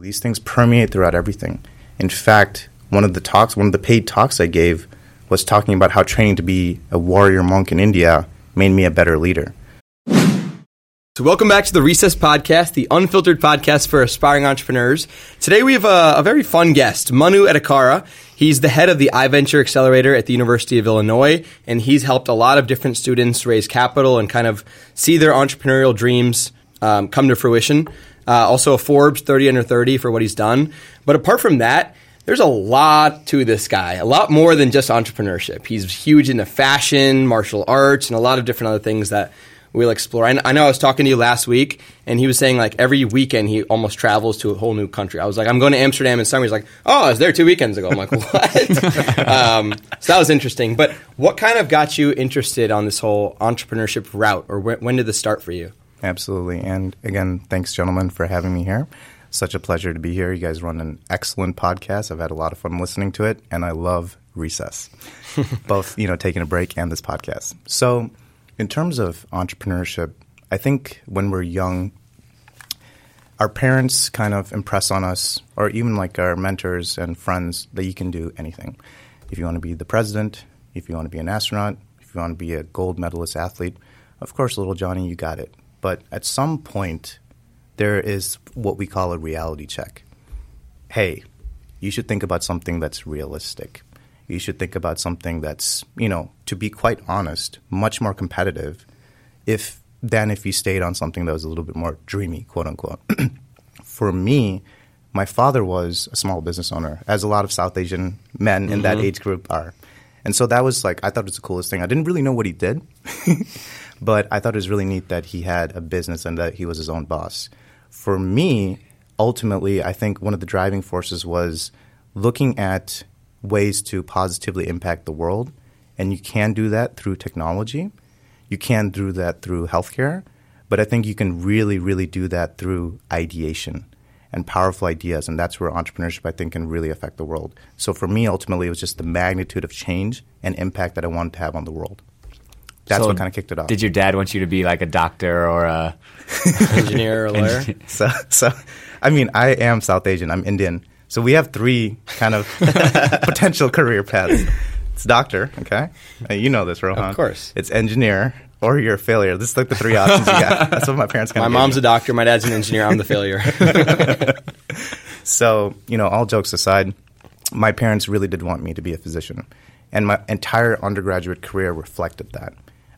These things permeate throughout everything. In fact, one of the talks, one of the paid talks I gave was talking about how training to be a warrior monk in India made me a better leader. So, welcome back to the Recess Podcast, the unfiltered podcast for aspiring entrepreneurs. Today, we have a, a, very fun guest, Manu Edakara. He's the head of the iVenture Accelerator at the University of Illinois, and he's helped a lot of different students raise capital and kind of see their entrepreneurial dreams um, come to fruition. Uh, also, a Forbes 30 under 30 for what he's done. But apart from that, there's a lot to this guy, a lot more than just entrepreneurship. He's huge into fashion, martial arts, and a lot of different other things that we'll explore. I, I know I was talking to you last week, and he was saying like every weekend he almost travels to a whole new country. I was like, I'm going to Amsterdam in summer. He's like, Oh, I was there two weekends ago. I'm like, What? um, so that was interesting. But what kind of got you interested on this whole entrepreneurship route, or wh- when did this start for you? Absolutely. And again, thanks, gentlemen, for having me here. Such a pleasure to be here. You guys run an excellent podcast. I've had a lot of fun listening to it, and I love Recess, both you know taking a break and this podcast. So in terms of entrepreneurship, I think when we're young, our parents kind of impress on us, or even like our mentors and friends, that you can do anything. If you want to be the president, if you want to be an astronaut, if you want to be a gold medalist athlete, of course, little Johnny, you got it. But at some point, there is what we call a reality check. Hey, you should think about something that's realistic you should think about something that's, you know, to be quite honest, much more competitive if than if you stayed on something that was a little bit more dreamy, quote unquote. For me, my father was a small business owner, as a lot of South Asian men mm-hmm. in that mm-hmm. age group are. And so that was like, I thought it was the coolest thing. I didn't really know what he did, but I thought it was really neat that he had a business and that he was his own boss. For me, ultimately, I think one of the driving forces was looking at ways to positively impact the world. And you can do that through technology. You can do that through healthcare. But I think you can really, really do that through ideation and powerful ideas. And that's where entrepreneurship, I think, can really affect the world. So for me, ultimately, it was just the magnitude of change and impact that I wanted to have on the world. That's so what kind of kicked it off. Did your dad want you to be like a doctor or a engineer or a lawyer? so, so, I mean, I am South Asian. I'm Indian. So we have three kind of potential career paths. It's doctor, okay? You know this, Rohan. Of course. It's engineer, or you're a failure. This is like the three options you got. That's what my parents kind of. My mom's a doctor. My dad's an engineer. I'm the failure. so you know, all jokes aside, my parents really did want me to be a physician, and my entire undergraduate career reflected that.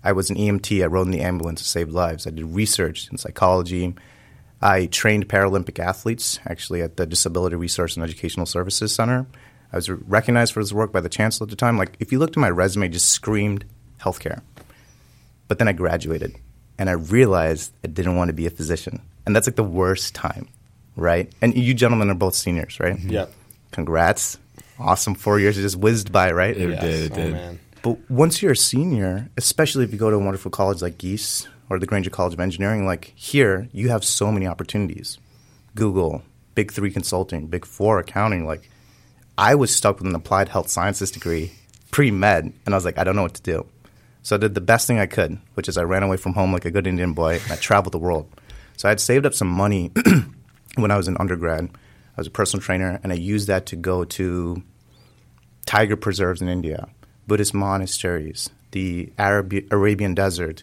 I was an EMT. I rode in the ambulance to save lives. I did research in psychology, I trained Paralympic athletes actually at the Disability Resource and Educational Services Center. I was recognized for this work by the chancellor at the time. Like, if you looked at my resume, just screamed healthcare. But then I graduated and I realized I didn't want to be a physician. And that's like the worst time, right? And you gentlemen are both seniors, right? Mm-hmm. Yep. Congrats. Awesome. Four years just whizzed by, right? It yes. did. It did. Oh, but once you're a senior, especially if you go to a wonderful college like Gies or the Grainger College of Engineering, like here, you have so many opportunities. Google, Big Three Consulting, Big Four Accounting. Like, I was stuck with an applied health sciences degree, pre med, and I was like, I don't know what to do. So I did the best thing I could, which is I ran away from home like a good Indian boy, and I traveled the world. So I had saved up some money when I was an undergrad. I was a personal trainer, and I used that to go to tiger preserves in India, Buddhist monasteries, the Arab- Arabian desert,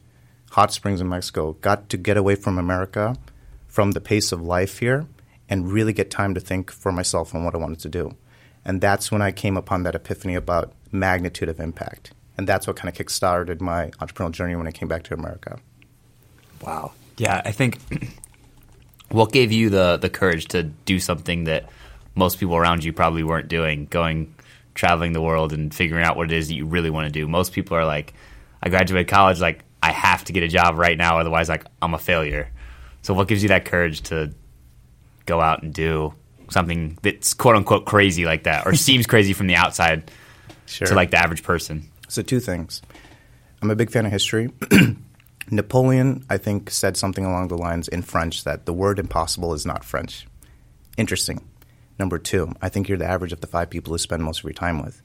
hot springs in Mexico, got to get away from America, from the pace of life here, and really get time to think for myself on what I wanted to do. And that's when I came upon that epiphany about magnitude of impact. And that's what kind of kickstarted my entrepreneurial journey when I came back to America. Wow. Yeah, I think what gave you the the courage to do something that most people around you probably weren't doing, going traveling the world and figuring out what it is that you really want to do. Most people are like, I graduated college, like I have to get a job right now, otherwise, like I'm a failure. So, what gives you that courage to go out and do something that's quote unquote crazy like that, or seems crazy from the outside sure. to like the average person? So, two things. I'm a big fan of history. Napoleon, I think, said something along the lines in French that the word impossible is not French. Interesting. Number two, I think you're the average of the five people who spend most of your time with.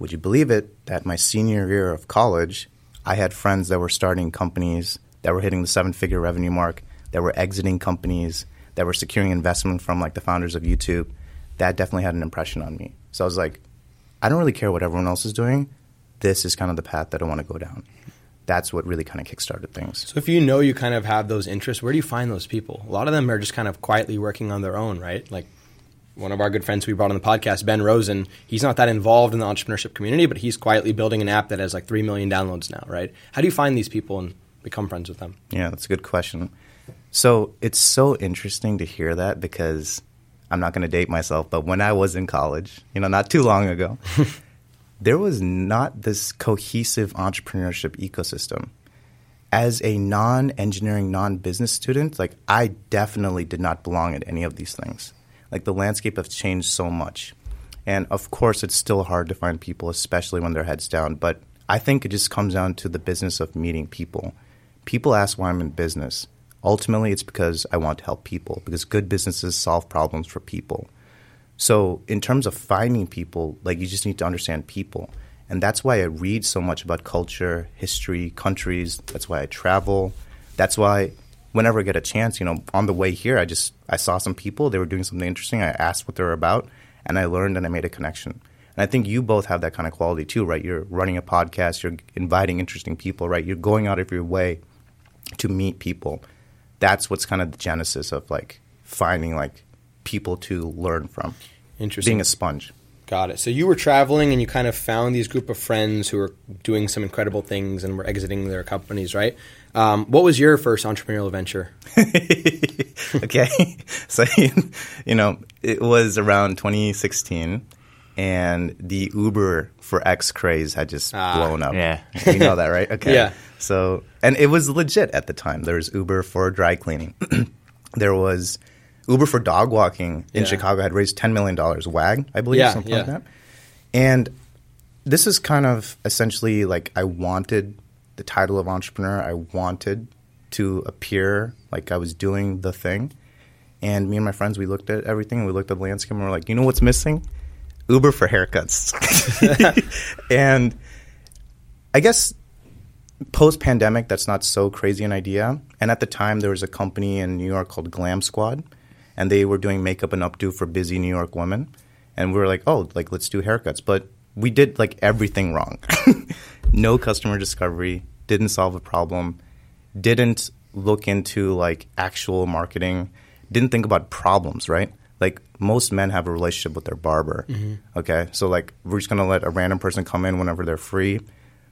Would you believe it that my senior year of college, I had friends that were starting companies that were hitting the seven figure revenue mark, that were exiting companies, that were securing investment from like the founders of YouTube, that definitely had an impression on me. So I was like, I don't really care what everyone else is doing. This is kind of the path that I want to go down. That's what really kind of kickstarted things. So if you know you kind of have those interests, where do you find those people? A lot of them are just kind of quietly working on their own, right? Like one of our good friends we brought on the podcast, Ben Rosen, he's not that involved in the entrepreneurship community, but he's quietly building an app that has like 3 million downloads now, right? How do you find these people and become friends with them? Yeah, that's a good question. So it's so interesting to hear that because I'm not going to date myself, but when I was in college, you know, not too long ago, there was not this cohesive entrepreneurship ecosystem. As a non engineering, non business student, like I definitely did not belong at any of these things. Like the landscape has changed so much. And of course, it's still hard to find people, especially when their heads down. But I think it just comes down to the business of meeting people. People ask why I'm in business. Ultimately, it's because I want to help people, because good businesses solve problems for people. So, in terms of finding people, like you just need to understand people. And that's why I read so much about culture, history, countries. That's why I travel. That's why whenever I get a chance, you know, on the way here, I just I saw some people, they were doing something interesting. I asked what they were about, and I learned and I made a connection. And I think you both have that kind of quality too, right? You're running a podcast, you're inviting interesting people, right? You're going out of your way to meet people. That's what's kind of the genesis of like finding like people to learn from. Interesting. Being a sponge. Got it. So you were traveling and you kind of found these group of friends who were doing some incredible things and were exiting their companies, right? Um, what was your first entrepreneurial venture? okay. So, you know, it was around 2016 and the Uber for X craze had just Ah, blown up. yeah. You know that, right? Okay. Yeah. So, and it was legit at the time. There was Uber for dry cleaning. there was Uber for dog walking in Yeah. Chicago had raised $10 million. WAG, I believe, Yeah, something yeah. like that. And this is kind of essentially like I wanted the title of entrepreneur. I wanted to appear like I was doing the thing. And me and my friends, we looked at everything. We looked at the landscape and we're like, you know what's missing? Uber for haircuts. and I guess post pandemic, that's not so crazy an idea. And at the time, there was a company in New York called Glam Squad, and they were doing makeup and updo for busy New York women. And we were like, oh, like let's do haircuts. But we did like everything wrong. no customer discovery, didn't solve a problem, didn't look into like actual marketing, didn't think about problems, right? Like most men have a relationship with their barber. Mm-hmm. Okay. So like we're just gonna let a random person come in whenever they're free.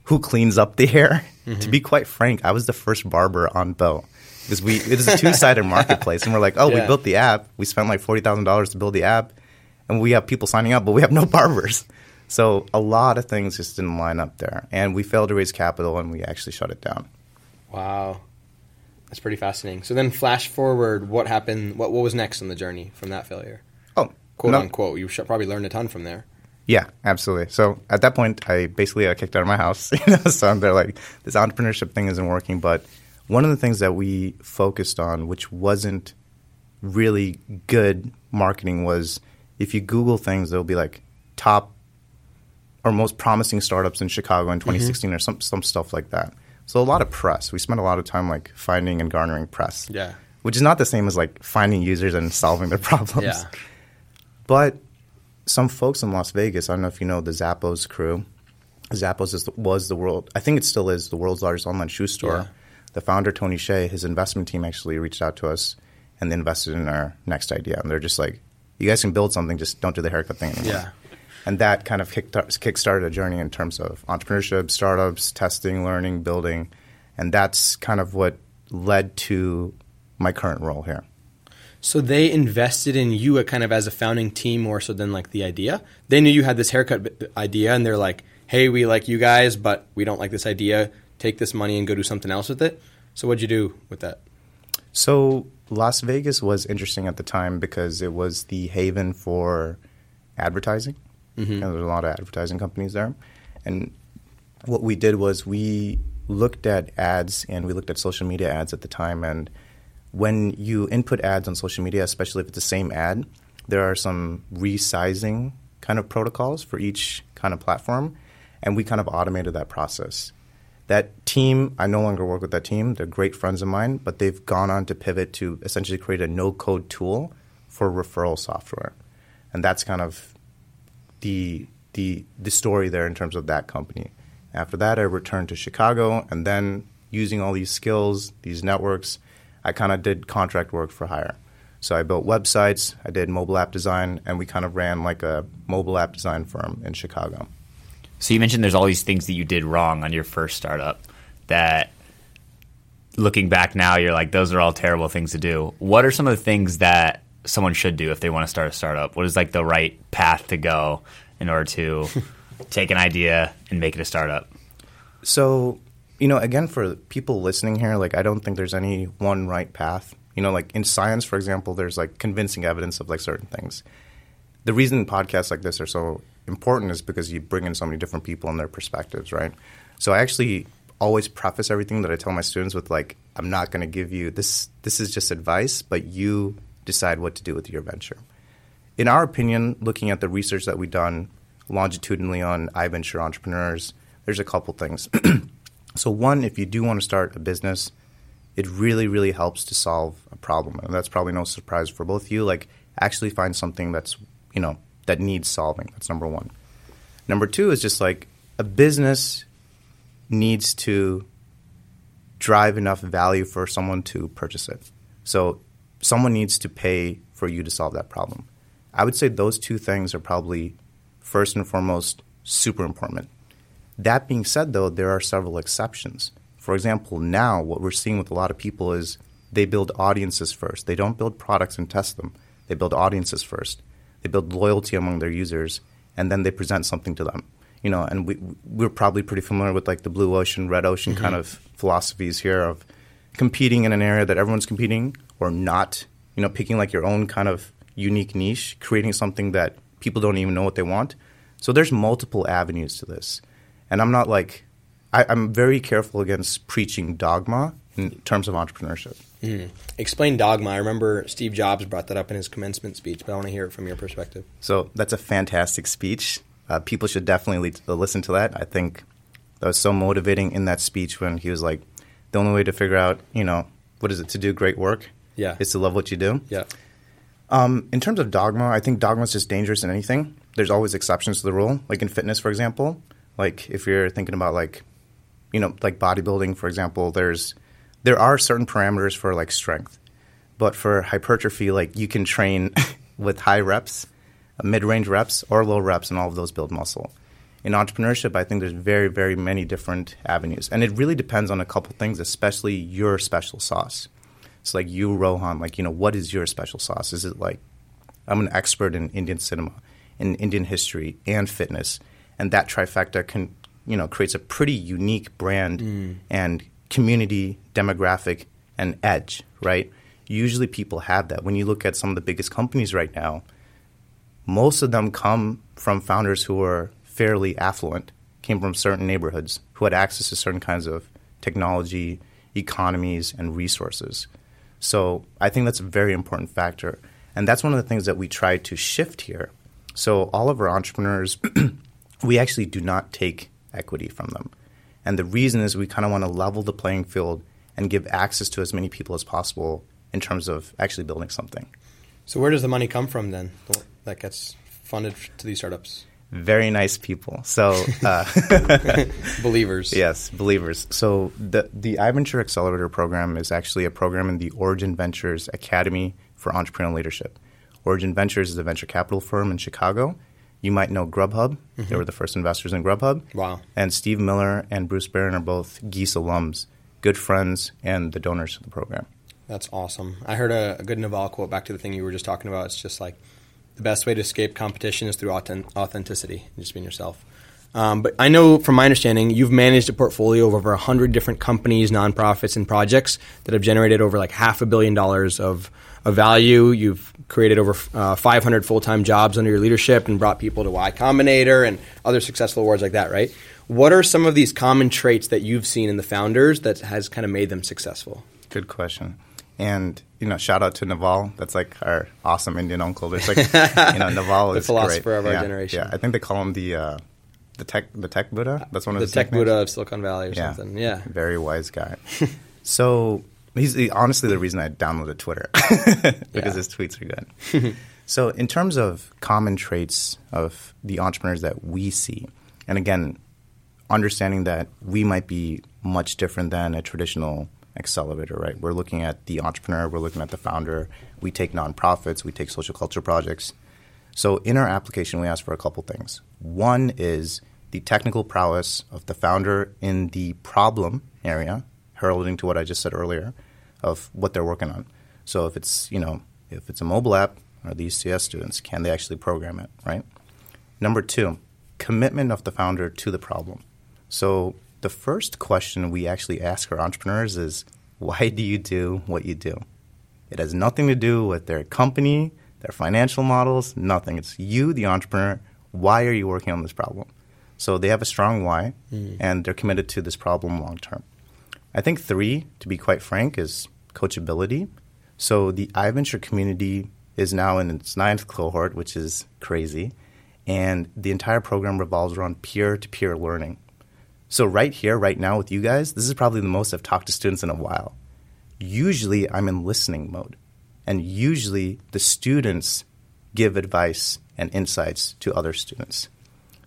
Who cleans up the hair? Mm-hmm. To be quite frank, I was the first barber on Bo. Because we it is a two sided marketplace and we're like, oh, Yeah. we built the app. We spent like forty thousand dollars to build the app and we have people signing up, but we have no barbers. So a lot of things just didn't line up there. And we failed to raise capital and we actually shut it down. Wow. That's pretty fascinating. So then flash forward, what happened? What, what was next on the journey from that failure? Oh, Quote no- unquote. You probably learned a ton from there. Yeah, absolutely. So at that point, I basically got kicked out of my house. You know, so they're like, this entrepreneurship thing isn't working. But one of the things that we focused on, which wasn't really good marketing, was if you Google things, there'll be like top or most promising startups in Chicago in mm-hmm. 2016 or some some stuff like that. So a lot of press. We spent a lot of time like finding and garnering press. Yeah. Which is not the same as like finding users and solving their problems. Yeah. But some folks in Las Vegas, I don't know if you know the Zappos crew. Zappos is was the world, I think it still is the world's largest online shoe store. Yeah. The founder, Tony Hsieh, his investment team actually reached out to us and they invested in our next idea. And they're just like, you guys can build something, just don't do the haircut thing anymore. Yeah. And that kind of kick kickstarted a journey in terms of entrepreneurship, startups, testing, learning, building. And that's kind of what led to my current role here. So they invested in you uh, kind of as a founding team more so than like the idea. They knew you had this haircut idea and they're like, hey, we like you guys, but we don't like this idea. Take this money and go do something else with it. So what'd you do with that? So Las Vegas was interesting at the time because it was the haven for advertising. Mm-hmm. And there's a lot of advertising companies there. And what we did was we looked at ads and we looked at social media ads at the time. And when you input ads on social media, especially if it's the same ad, there are some resizing kind of protocols for each kind of platform. And we kind of automated that process. That team, I no longer work with that team. They're great friends of mine, but they've gone on to pivot to essentially create a no code tool for referral software. And that's kind of the, the, the story there in terms of that company. After that, I returned to Chicago, and then using all these skills, these networks, I kind of did contract work for hire. So I built websites, I did mobile app design, and we kind of ran like a mobile app design firm in Chicago. So you mentioned there's all these things that you did wrong on your first startup that looking back now you're like those are all terrible things to do. What are some of the things that someone should do if they want to start a startup? What is like the right path to go in order to take an idea and make it a startup? So, you know, again for people listening here, like I don't think there's any one right path. You know, like in science, for example, there's like convincing evidence of like certain things. The reason podcasts like this are so important is because you bring in so many different people and their perspectives, right? So I actually always preface everything that I tell my students with like, I'm not going to give you this. This is just advice, but you decide what to do with your venture. In our opinion, looking at the research that we've done longitudinally on iVenture entrepreneurs, there's a couple things. so one, if you do want to start a business, it really, really helps to solve a problem, and that's probably no surprise for both of you. Like, actually find something that's you know that needs solving. That's number one. Number two is just like a business needs to drive enough value for someone to purchase it. So someone needs to pay for you to solve that problem. I would say those two things are probably first and foremost super important. That being said, though, there are several exceptions. For example, now what we're seeing with a lot of people is they build audiences first. They don't build products and test them. They build audiences first. They build loyalty among their users, and then they present something to them you know, and we we're probably pretty familiar with like the blue ocean, red ocean mm-hmm. kind of philosophies here of competing in an area that everyone's competing or not, you know, picking like your own kind of unique niche, creating something that people don't even know what they want. So there's multiple avenues to this, and I'm not like I, am very careful against preaching dogma in terms of entrepreneurship. Mm. Explain dogma. I remember Steve Jobs brought that up in his commencement speech, but I want to hear it from your perspective. So that's a fantastic speech uh, people should definitely listen to that. I think that was so motivating in that speech when he was like, the only way to figure out, you know, what is it to do great work? Yeah. Is to love what you do. Yeah. Um, in terms of dogma, I think dogma is just dangerous in anything. There's always exceptions to the rule. Like in fitness, for example, like if you're thinking about like, you know, like bodybuilding, for example, there's there are certain parameters for like strength, but for hypertrophy, like you can train with high reps mid-range reps or low reps, and all of those build muscle. In entrepreneurship, I think there's very, very many different avenues, and it really depends on a couple things, especially your special sauce. It's like you, Rohan, like you know, what is your special sauce? Is it like I'm an expert in Indian cinema, in Indian history, and fitness, and that trifecta can you know creates a pretty unique brand mm. and community demographic and edge, right? Usually, people have that. When you look at some of the biggest companies right now most of them come from founders who were fairly affluent, came from certain neighborhoods, who had access to certain kinds of technology, economies, and resources. So I think that's a very important factor. And that's one of the things that we try to shift here. So all of our entrepreneurs, we actually do not take equity from them. And the reason is we kind of want to level the playing field and give access to as many people as possible in terms of actually building something. So where does the money come from then? that gets funded to these startups? Very nice people. So uh, believers. Yes, believers. So the the iVenture Accelerator program is actually a program in the Origin Ventures Academy for Entrepreneurial Leadership. Origin Ventures is a venture capital firm in Chicago. You might know Grubhub. Mm-hmm. They were the first investors in Grubhub. Wow. And Steve Miller and Bruce Barron are both Gies alums, good friends, and the donors of the program. That's awesome. I heard a, a good Naval quote back to the thing you were just talking about. It's just like the best way to escape competition is through authenticity, and just being yourself. Um, but I know from my understanding, you've managed a portfolio of over 100 different companies, nonprofits, and projects that have generated over like half a billion dollars of, of value. You've created over uh, 500 full time jobs under your leadership and brought people to Y Combinator and other successful awards like that, right? What are some of these common traits that you've seen in the founders that has kind of made them successful? Good question. And you know, shout out to Naval. That's like our awesome Indian uncle. It's like you know, Naval the is philosopher great. of our yeah, generation. Yeah, I think they call him the uh, the tech the tech Buddha. That's one of the tech nicknames? Buddha of Silicon Valley or something. Yeah. very wise guy. so he's the, honestly the reason I downloaded Twitter because Yeah. his tweets are good. so in terms of common traits of the entrepreneurs that we see, and again, understanding that we might be much different than a traditional accelerator, right? We're looking at the entrepreneur, we're looking at the founder. We take nonprofits, we take social culture projects. So in our application, we ask for a couple things. One is the technical prowess of the founder in the problem area, heralding to what I just said earlier, of what they're working on. So if it's you know if it's a mobile app, are these CS students can they actually program it, right? Number two, commitment of the founder to the problem. So the first question we actually ask our entrepreneurs is, why do you do what you do? It has nothing to do with their company, their financial models, nothing. It's you, the entrepreneur. Why are you working on this problem? So they have a strong why, mm. and they're committed to this problem long term. I think three, to be quite frank, is coachability. So the iVenture community is now in its ninth cohort, which is crazy, and the entire program revolves around peer-to-peer learning. So right here, right now, with you guys, this is probably the most I've talked to students in a while usually I'm in listening mode. And usually the students give advice and insights to other students.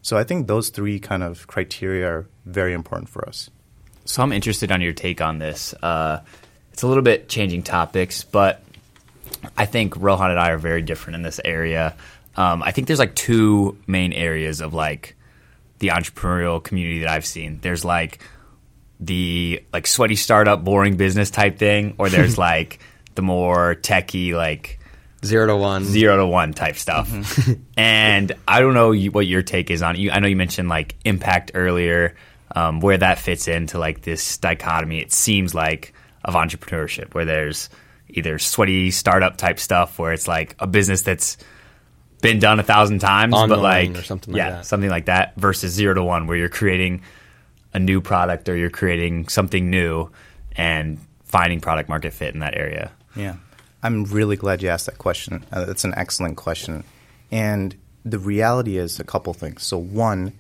So I think those three kind of criteria are very important for us. So I'm interested on your take on this. Uh, it's a little bit changing topics, but I think Rohan and I are very different in this area. Um, I think there's like two main areas of like the entrepreneurial community that I've seen. There's like the like sweaty startup, boring business type thing, or there's like the more techie, like Zero to one. zero to one type stuff. and I don't know what your take is on it. You, I know you mentioned like impact earlier, um, where that fits into like this dichotomy. It seems like of entrepreneurship, where there's either sweaty startup type stuff, where it's like a business that's been done a thousand times, but like or something like yeah, that. something like that, versus zero to one, where you're creating a new product or you're creating something new and finding product market fit in that area. Yeah. I'm really glad you asked that question. Uh, that's an excellent question. And the reality is a couple things. So, one,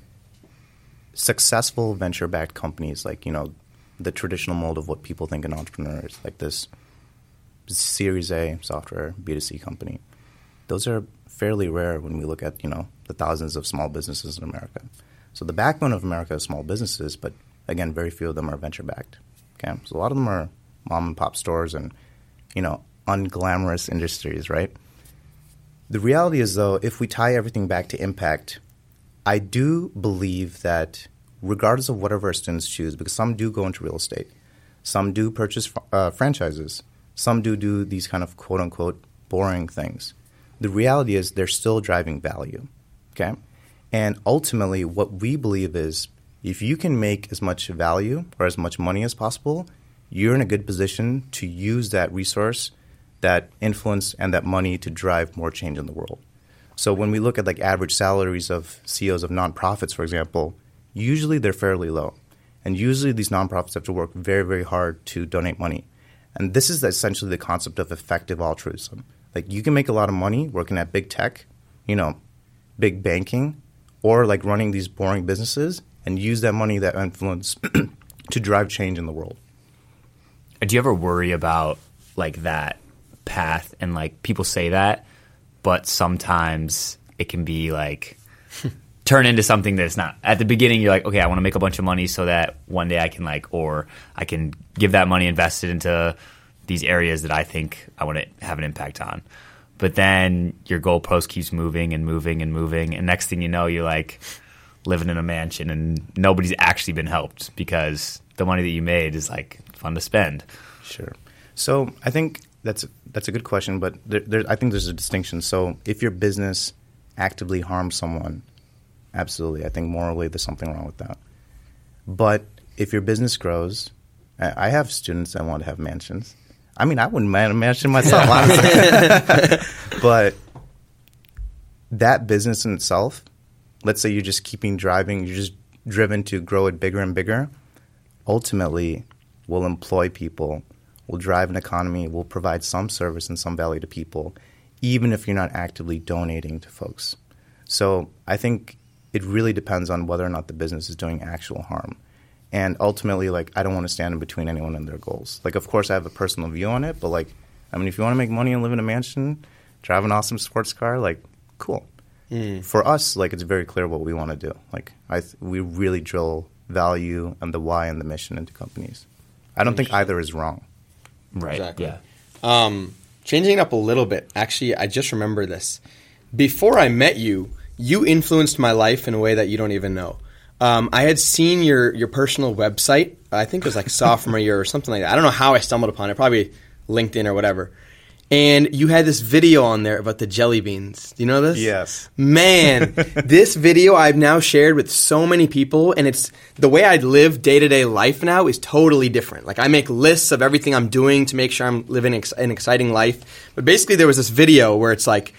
successful venture backed companies, like, you know, the traditional mold of what people think an entrepreneur is, like this Series A software B2C company, those are fairly rare when we look at, you know, the thousands of small businesses in America. So, the backbone of America is small businesses, but again, very few of them are venture backed. Okay. So, a lot of them are mom and pop stores and, you know, unglamorous industries, right? The reality is, though, if we tie everything back to impact, I do believe that regardless of whatever our students choose, because some do go into real estate, some do purchase uh, franchises, some do do these kind of quote unquote boring things. The reality is they're still driving value, okay? And ultimately, what we believe is if you can make as much value or as much money as possible, you're in a good position to use that resource, that influence, and that money to drive more change in the world. So when we look at like average salaries of CEOs of nonprofits, for example, usually they're fairly low. And usually these nonprofits have to work very, very hard to donate money. And this is essentially the concept of effective altruism. Like you can make a lot of money working at big tech, you know, big banking, or like running these boring businesses and use that money, that influence to drive change in the world. do you ever worry about like that path and like people say that but sometimes it can be like turn into something that's not at the beginning you're like okay i want to make a bunch of money so that one day i can like or i can give that money invested into these areas that i think i want to have an impact on but then your goalpost keeps moving and moving and moving and next thing you know you're like living in a mansion and nobody's actually been helped because the money that you made is like fun to spend Sure. So I think that's that's a good question, but there, there, I think there's a distinction. So if your business actively harms someone, absolutely, I think morally there's something wrong with that. But if your business grows, I I have students that want to have mansions. I mean, I wouldn't a myself, honestly. but that business in itself, let's say you're just keeping driving, you're just driven to grow it bigger and bigger, ultimately will employ people, will drive an economy, will provide some service and some value to people, even if you're not actively donating to folks. So I think it really depends on whether or not the business is doing actual harm. And ultimately, like, I don't want to stand in between anyone and their goals. Like, of course, I have a personal view on it, but like, I mean, if you want to make money and live in a mansion, drive an awesome sports car, like, cool. For us, like, it's very clear what we want to do. Like, I th- we really drill value and the why and the mission into companies. I don't think either is wrong. Right. Exactly. Yeah. Um, changing it up a little bit. Actually, I just remember this. Before I met you, you influenced my life in a way that you don't even know. Um, I had seen your your personal website. I think it was like sophomore year or something like that. I don't know how I stumbled upon it. Probably LinkedIn or whatever. And you had this video on there about the jelly beans. Do you know this? Yes. Man, this video I've now shared with so many people, and it's the way I live day to day life now is totally different. Like, I make lists of everything I'm doing to make sure I'm living ex- an exciting life. But basically, there was this video where it's like,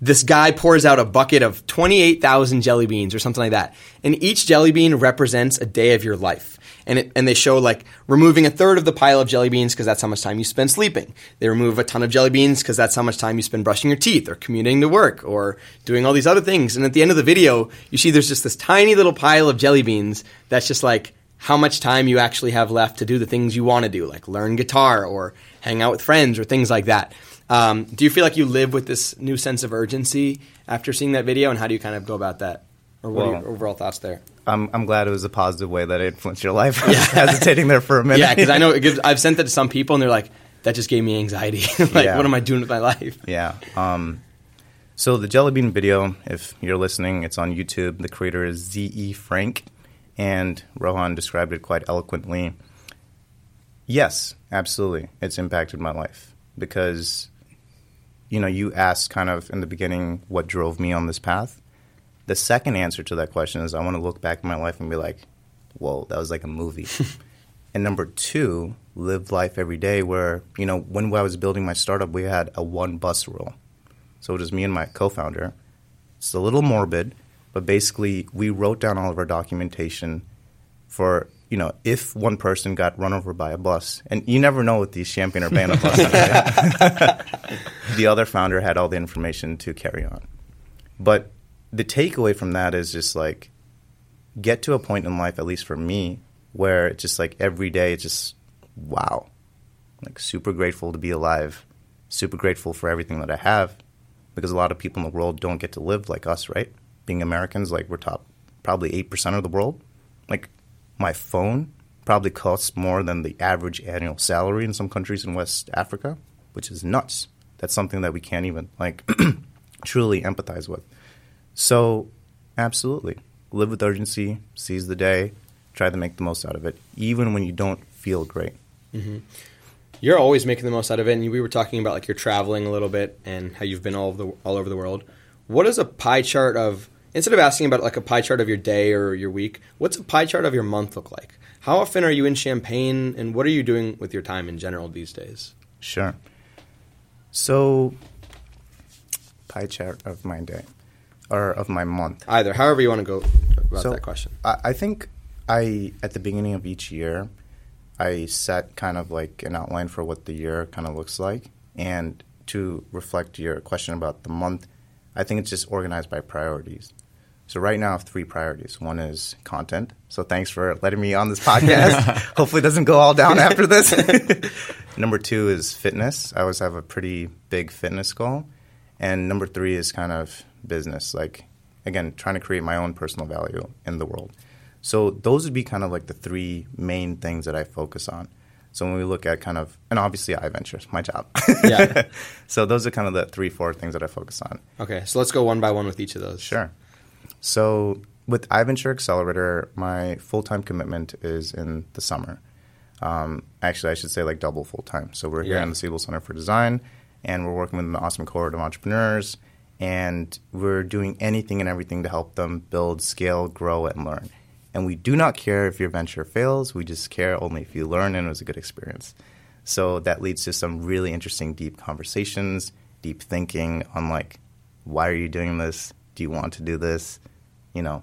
this guy pours out a bucket of 28,000 jelly beans or something like that. And each jelly bean represents a day of your life. And, it, and they show like removing a third of the pile of jelly beans because that's how much time you spend sleeping. They remove a ton of jelly beans because that's how much time you spend brushing your teeth or commuting to work or doing all these other things. And at the end of the video, you see there's just this tiny little pile of jelly beans that's just like how much time you actually have left to do the things you want to do, like learn guitar or hang out with friends or things like that. Um, do you feel like you live with this new sense of urgency after seeing that video, and how do you kind of go about that? Or what are your overall thoughts there? I'm, I'm glad it was a positive way that it influenced your life. I was hesitating there for a minute. Yeah, because I know it gives, I've sent that to some people, and they're like, "That just gave me anxiety. like, Yeah. what am I doing with my life?" Yeah. Um, so the Jelly Bean video, if you're listening, it's on YouTube. The creator is Z.E. Frank, and Rohan described it quite eloquently. Yes, absolutely. It's impacted my life because, you know, you asked kind of in the beginning what drove me on this path. The second answer to that question is I want to look back at my life and be like, whoa, that was like a movie. and number two, live life every day where, you know, when I was building my startup, we had a one bus rule. So it was me and my co founder. It's a little morbid, but basically, we wrote down all of our documentation for, you know, if one person got run over by a bus, and you never know with these Champaign Urbana buses, the other founder had all the information to carry on. But the takeaway from that is just like get to a point in life, at least for me, where it's just like every day it's just wow. Like super grateful to be alive, super grateful for everything that I have. Because a lot of people in the world don't get to live like us, right? Being Americans, like we're top probably eight percent of the world. Like my phone probably costs more than the average annual salary in some countries in West Africa, which is nuts. That's something that we can't even like truly empathize with. So, absolutely, live with urgency, seize the day, try to make the most out of it, even when you don't feel great. Mm-hmm. You're always making the most out of it, and we were talking about like you're traveling a little bit and how you've been all the all over the world. What is a pie chart of instead of asking about like a pie chart of your day or your week? What's a pie chart of your month look like? How often are you in Champaign, and what are you doing with your time in general these days? Sure. So, pie chart of my day or of my month. Either, however you want to go about So, that question. I, I think I at the beginning of each year, I set kind of like an outline for what the year kind of looks like, and to reflect your question about the month, I think it's just organized by priorities. So right now I have three priorities. One is content. So thanks for letting me on this podcast. Hopefully it doesn't go all down after this. number two is fitness. I always have a pretty big fitness goal. And number three is kind of business. Like again, trying to create my own personal value in the world. So those would be kind of like the three main things that I focus on. So when we look at kind of, and obviously iVentures, my job. Yeah. so those are kind of the three, four things that I focus on. Okay, so let's go one by one with each of those. Sure. So with iVenture Accelerator, my full time commitment is in the summer. Um, actually, I should say like double full time. So we're here Yeah. in the Siebel Center for Design, and we're working with an awesome cohort of entrepreneurs, and we're doing anything and everything to help them build, scale, grow, and learn. And we do not care if your venture fails. We just care only if you learn and it was a good experience. So that leads to some really interesting, deep conversations, deep thinking on like, why are you doing this? Do you want to do this? You know,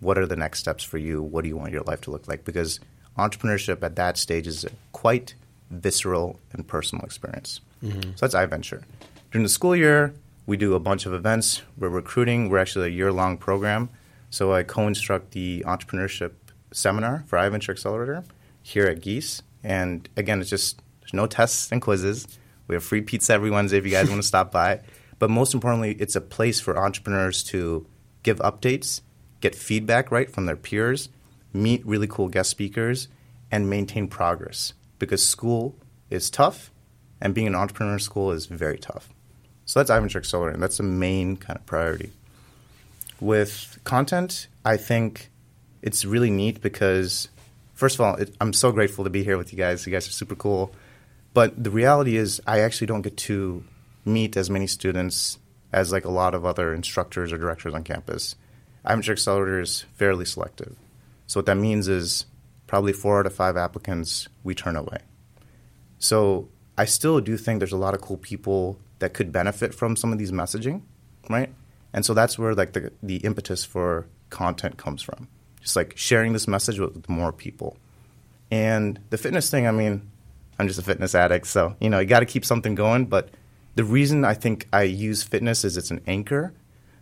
what are the next steps for you? What do you want your life to look like? Because entrepreneurship at that stage is a quite visceral and personal experience. Mm-hmm. So that's iVenture. During the school year, we do a bunch of events. We're recruiting. We're actually a year long program. So I co-instruct the entrepreneurship seminar for iVenture Accelerator here at Gies. And again, it's just there's no tests and quizzes. We have free pizza every Wednesday if you guys want to stop by. But most importantly, it's a place for entrepreneurs to give updates, get feedback right from their peers, meet really cool guest speakers, and maintain progress. Because school is tough, and being an entrepreneur in school is very tough. So that's iVenture Accelerator, and that's the main kind of priority. With content, I think it's really neat because, first of all, it, I'm so grateful to be here with you guys. You guys are super cool. But the reality is, I actually don't get to meet as many students as like a lot of other instructors or directors on campus. iVenture Accelerator is fairly selective. So what that means is probably four out of five applicants we turn away. So I still do think there's a lot of cool people that could benefit from some of these messaging, right? And so that's where like the the impetus for content comes from. Just like sharing this message with more people. And the fitness thing, I mean, I'm just a fitness addict, so you know, you got to keep something going, but the reason I think I use fitness is it's an anchor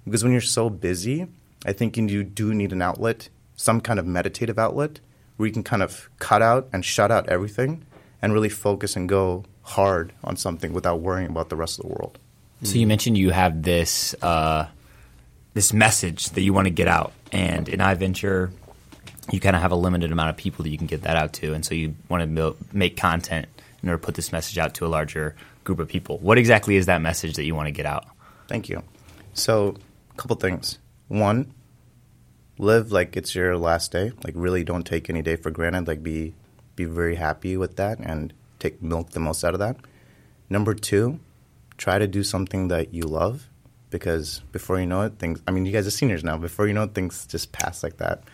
because when you're so busy, I think you do need an outlet, some kind of meditative outlet where you can kind of cut out and shut out everything and really focus and go hard on something without worrying about the rest of the world. So you mentioned you have this uh, this message that you want to get out, and in iVenture, you kind of have a limited amount of people that you can get that out to, and so you want to make content in order to put this message out to a larger group of people. What exactly is that message that you want to get out? Thank you. So, a couple things. One, live like it's your last day. Like, really don't take any day for granted. Like, be be very happy with that and take milk the most out of that. Number two, try to do something that you love because before you know it, things. I mean, you guys are seniors now. Before you know it, things just pass like that.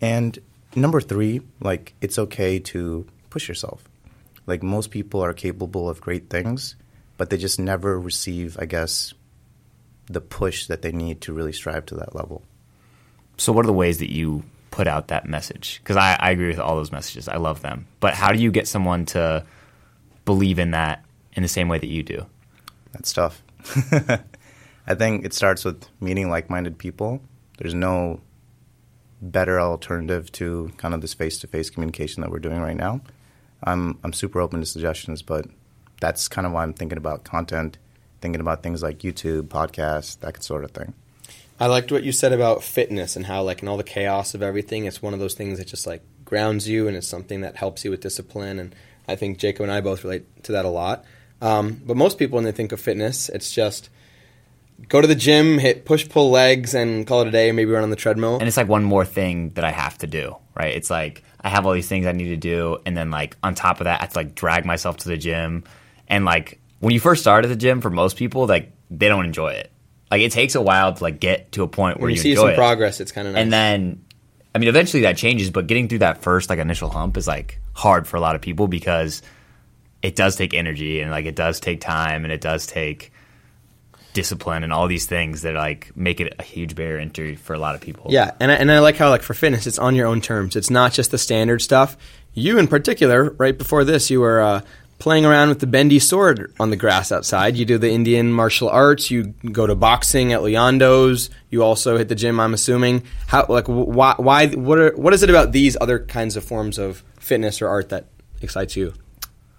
And number three, like it's okay to push yourself. Like most people are capable of great things, but they just never receive, I guess, the push that they need to really strive to that level. So, what are the ways that you put out that message? Because I, I agree with all those messages. I love them. But how do you get someone to believe in that in the same way that you do? That's tough. I think it starts with meeting like minded people. There's no better alternative to kind of this face to face communication that we're doing right now. I'm I'm super open to suggestions, but that's kind of why I'm thinking about content, thinking about things like YouTube, podcasts, that sort of thing. I liked what you said about fitness and how, like, in all the chaos of everything, it's one of those things that just like grounds you and it's something that helps you with discipline. And I think Jacob and I both relate to that a lot. Um, but most people, when they think of fitness, it's just go to the gym, hit push pull legs, and call it a day. Maybe run on the treadmill. And it's like one more thing that I have to do, right? It's like I have all these things I need to do, and then like on top of that, I have to like drag myself to the gym. And like when you first start at the gym, for most people, like they don't enjoy it. Like it takes a while to like get to a point where you, you see some it. progress, it's kind of nice. And then, I mean, eventually that changes, but getting through that first like initial hump is like hard for a lot of people because it does take energy and like it does take time and it does take discipline and all these things that like make it a huge barrier entry for a lot of people. Yeah, and I, and I like how like for fitness, it's on your own terms. It's not just the standard stuff. You in particular, right before this, you were uh, playing around with the bendy sword on the grass outside. You do the Indian martial arts. You go to boxing at Leondo's. You also hit the gym. I'm assuming. How like why why what are what is it about these other kinds of forms of fitness or art that excites you?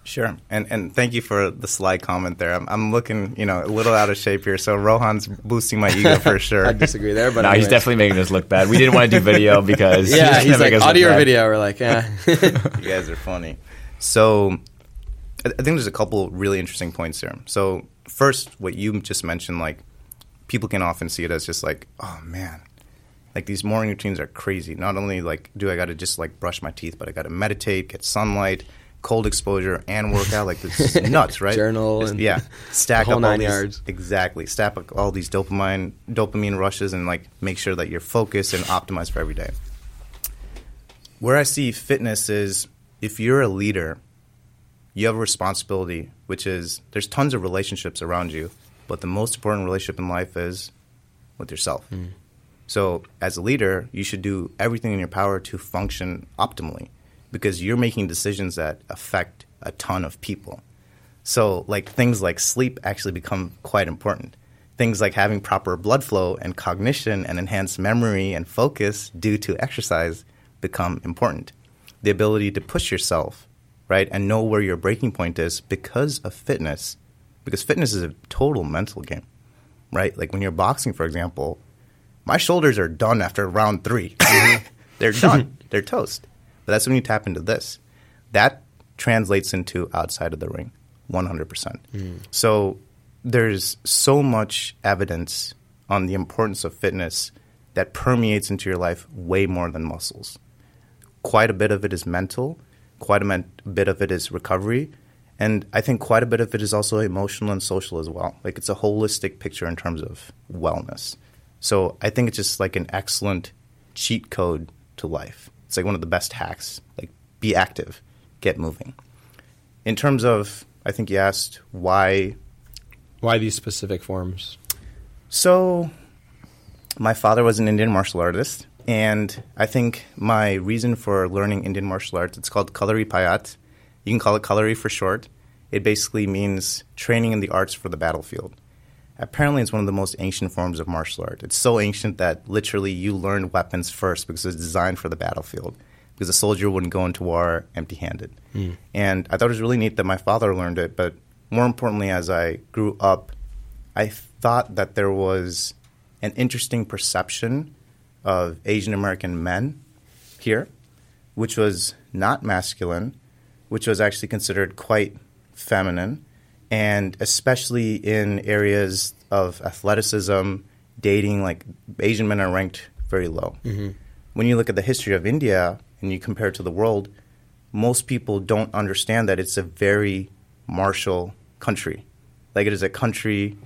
Sure, and and thank you for the sly comment there. I'm, I'm looking, you know, a little out of shape here, so Rohan's boosting my ego for sure. I disagree there, but No, he's definitely making us look bad. We didn't want to do video because yeah. gonna He's like us look audio or video. We're like yeah. you guys are funny. So, I I think there's a couple really interesting points here. So, first, what you just mentioned, like people can often see it as just like, oh man, like these morning routines are crazy. Not only like do I got to just like brush my teeth, but I got to meditate, get sunlight, cold exposure, and workout. Like this is nuts, right? Journal Just- and yeah, stack up all these yards. exactly. Stack up all these dopamine dopamine rushes, and like make sure that you're focused and optimized for every day. Where I see fitness is if you're a leader, you have a responsibility, which is there's tons of relationships around you, but the most important relationship in life is with yourself. Hmm. So, as a leader, you should do everything in your power to function optimally because you're making decisions that affect a ton of people. So, like things like sleep actually become quite important. things like having proper blood flow and cognition and enhanced memory and focus due to exercise become important. The ability to push yourself, right, and know where your breaking point is because of fitness, because fitness is a total mental game, right? Like when you're boxing, for example, my shoulders are done after round 3 mm-hmm. They're done. They're toast. But that's when you tap into this. That translates into outside of the ring, 100%. Hmm. So there's so much evidence on the importance of fitness that permeates into your life way more than muscles. Quite a bit of it is mental, quite a men- bit of it is recovery, and I think quite a bit of it is also emotional and social as well. Like it's a holistic picture in terms of wellness. So I think it's just like an excellent cheat code to life. It's like one of the best hacks. Like be active, get moving. In terms of, I think you asked why Why these specific forms? so, my father was an Indian martial artist, and I think my reason for learning Indian martial arts it's called Kalari Payat. You can call it Kalari for short. It basically means training in the arts for the battlefield. Apparently, it's one of the most ancient forms of martial art. It's so ancient that literally you learned weapons first because it's designed for the battlefield. Because a soldier wouldn't go into war empty-handed. Hmm. And I thought it was really neat that my father learned it. But more importantly, as I grew up, I thought that there was an interesting perception of Asian American men here, which was not masculine, which was actually considered quite feminine, and especially in areas of athleticism, dating, like Asian men are ranked very low. Mm-hmm. When you look at the history of India and you compare it to the world, most people don't understand that it's a very martial country. Like it is a country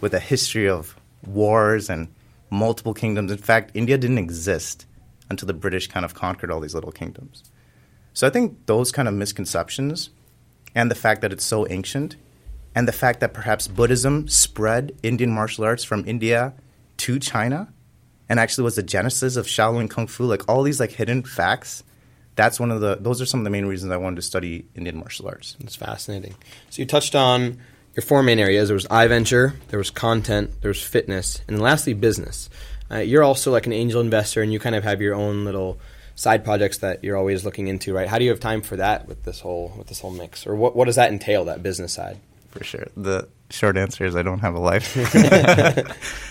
with a history of wars and multiple kingdoms. In fact, India didn't exist until the British kind of conquered all these little kingdoms. So I think those kind of misconceptions and the fact that it's so ancient and the fact that perhaps Buddhism spread Indian martial arts from India to China and actually was the genesis of Shaolin Kung Fu, like all these like hidden facts. That's one of the those are some of the main reasons I wanted to study Indian martial arts. It's fascinating. So you touched on your four main areas. There was iVenture, there was content, there was fitness, and lastly business. Uh, you're also like an angel investor, and you kind of have your own little side projects that you're always looking into, right? How do you have time for that with this whole with this whole mix, or what what does that entail? That business side. For sure. The short answer is I don't have a life.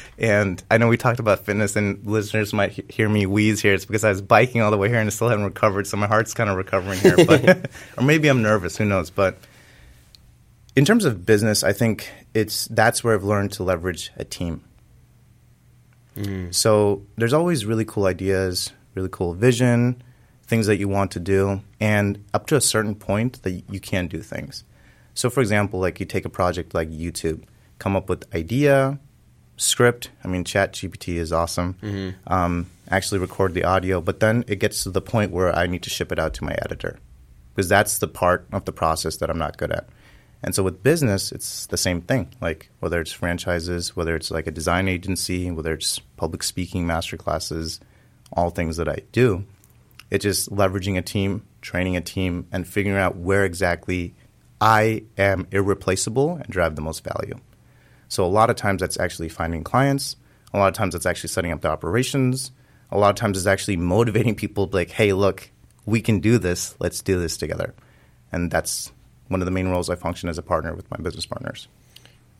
and I know we talked about fitness, and listeners might he- hear me wheeze here. It's because I was biking all the way here and I still haven't recovered, so my heart's kind of recovering here. But or maybe I'm nervous. Who knows? But in terms of business, I think it's that's where I've learned to leverage a team. Mm. So there's always really cool ideas, really cool vision, things that you want to do, and up to a certain point that you can do things. So, for example, like you take a project like YouTube, come up with idea, script. I mean, Chat GPT is awesome. Um, actually, record the audio, but then it gets to the point where I need to ship it out to my editor because that's the part of the process that I'm not good at. And so with business, it's the same thing. Like whether it's franchises, whether it's like a design agency, whether it's public speaking master classes, all things that I do, it's just leveraging a team, training a team, and figuring out where exactly I am irreplaceable and drive the most value. So a lot of times that's actually finding clients. A lot of times that's actually setting up the operations. A lot of times it's actually motivating people like, hey, look, we can do this. Let's do this together. And that's one of the main roles I function as a partner with my business partners.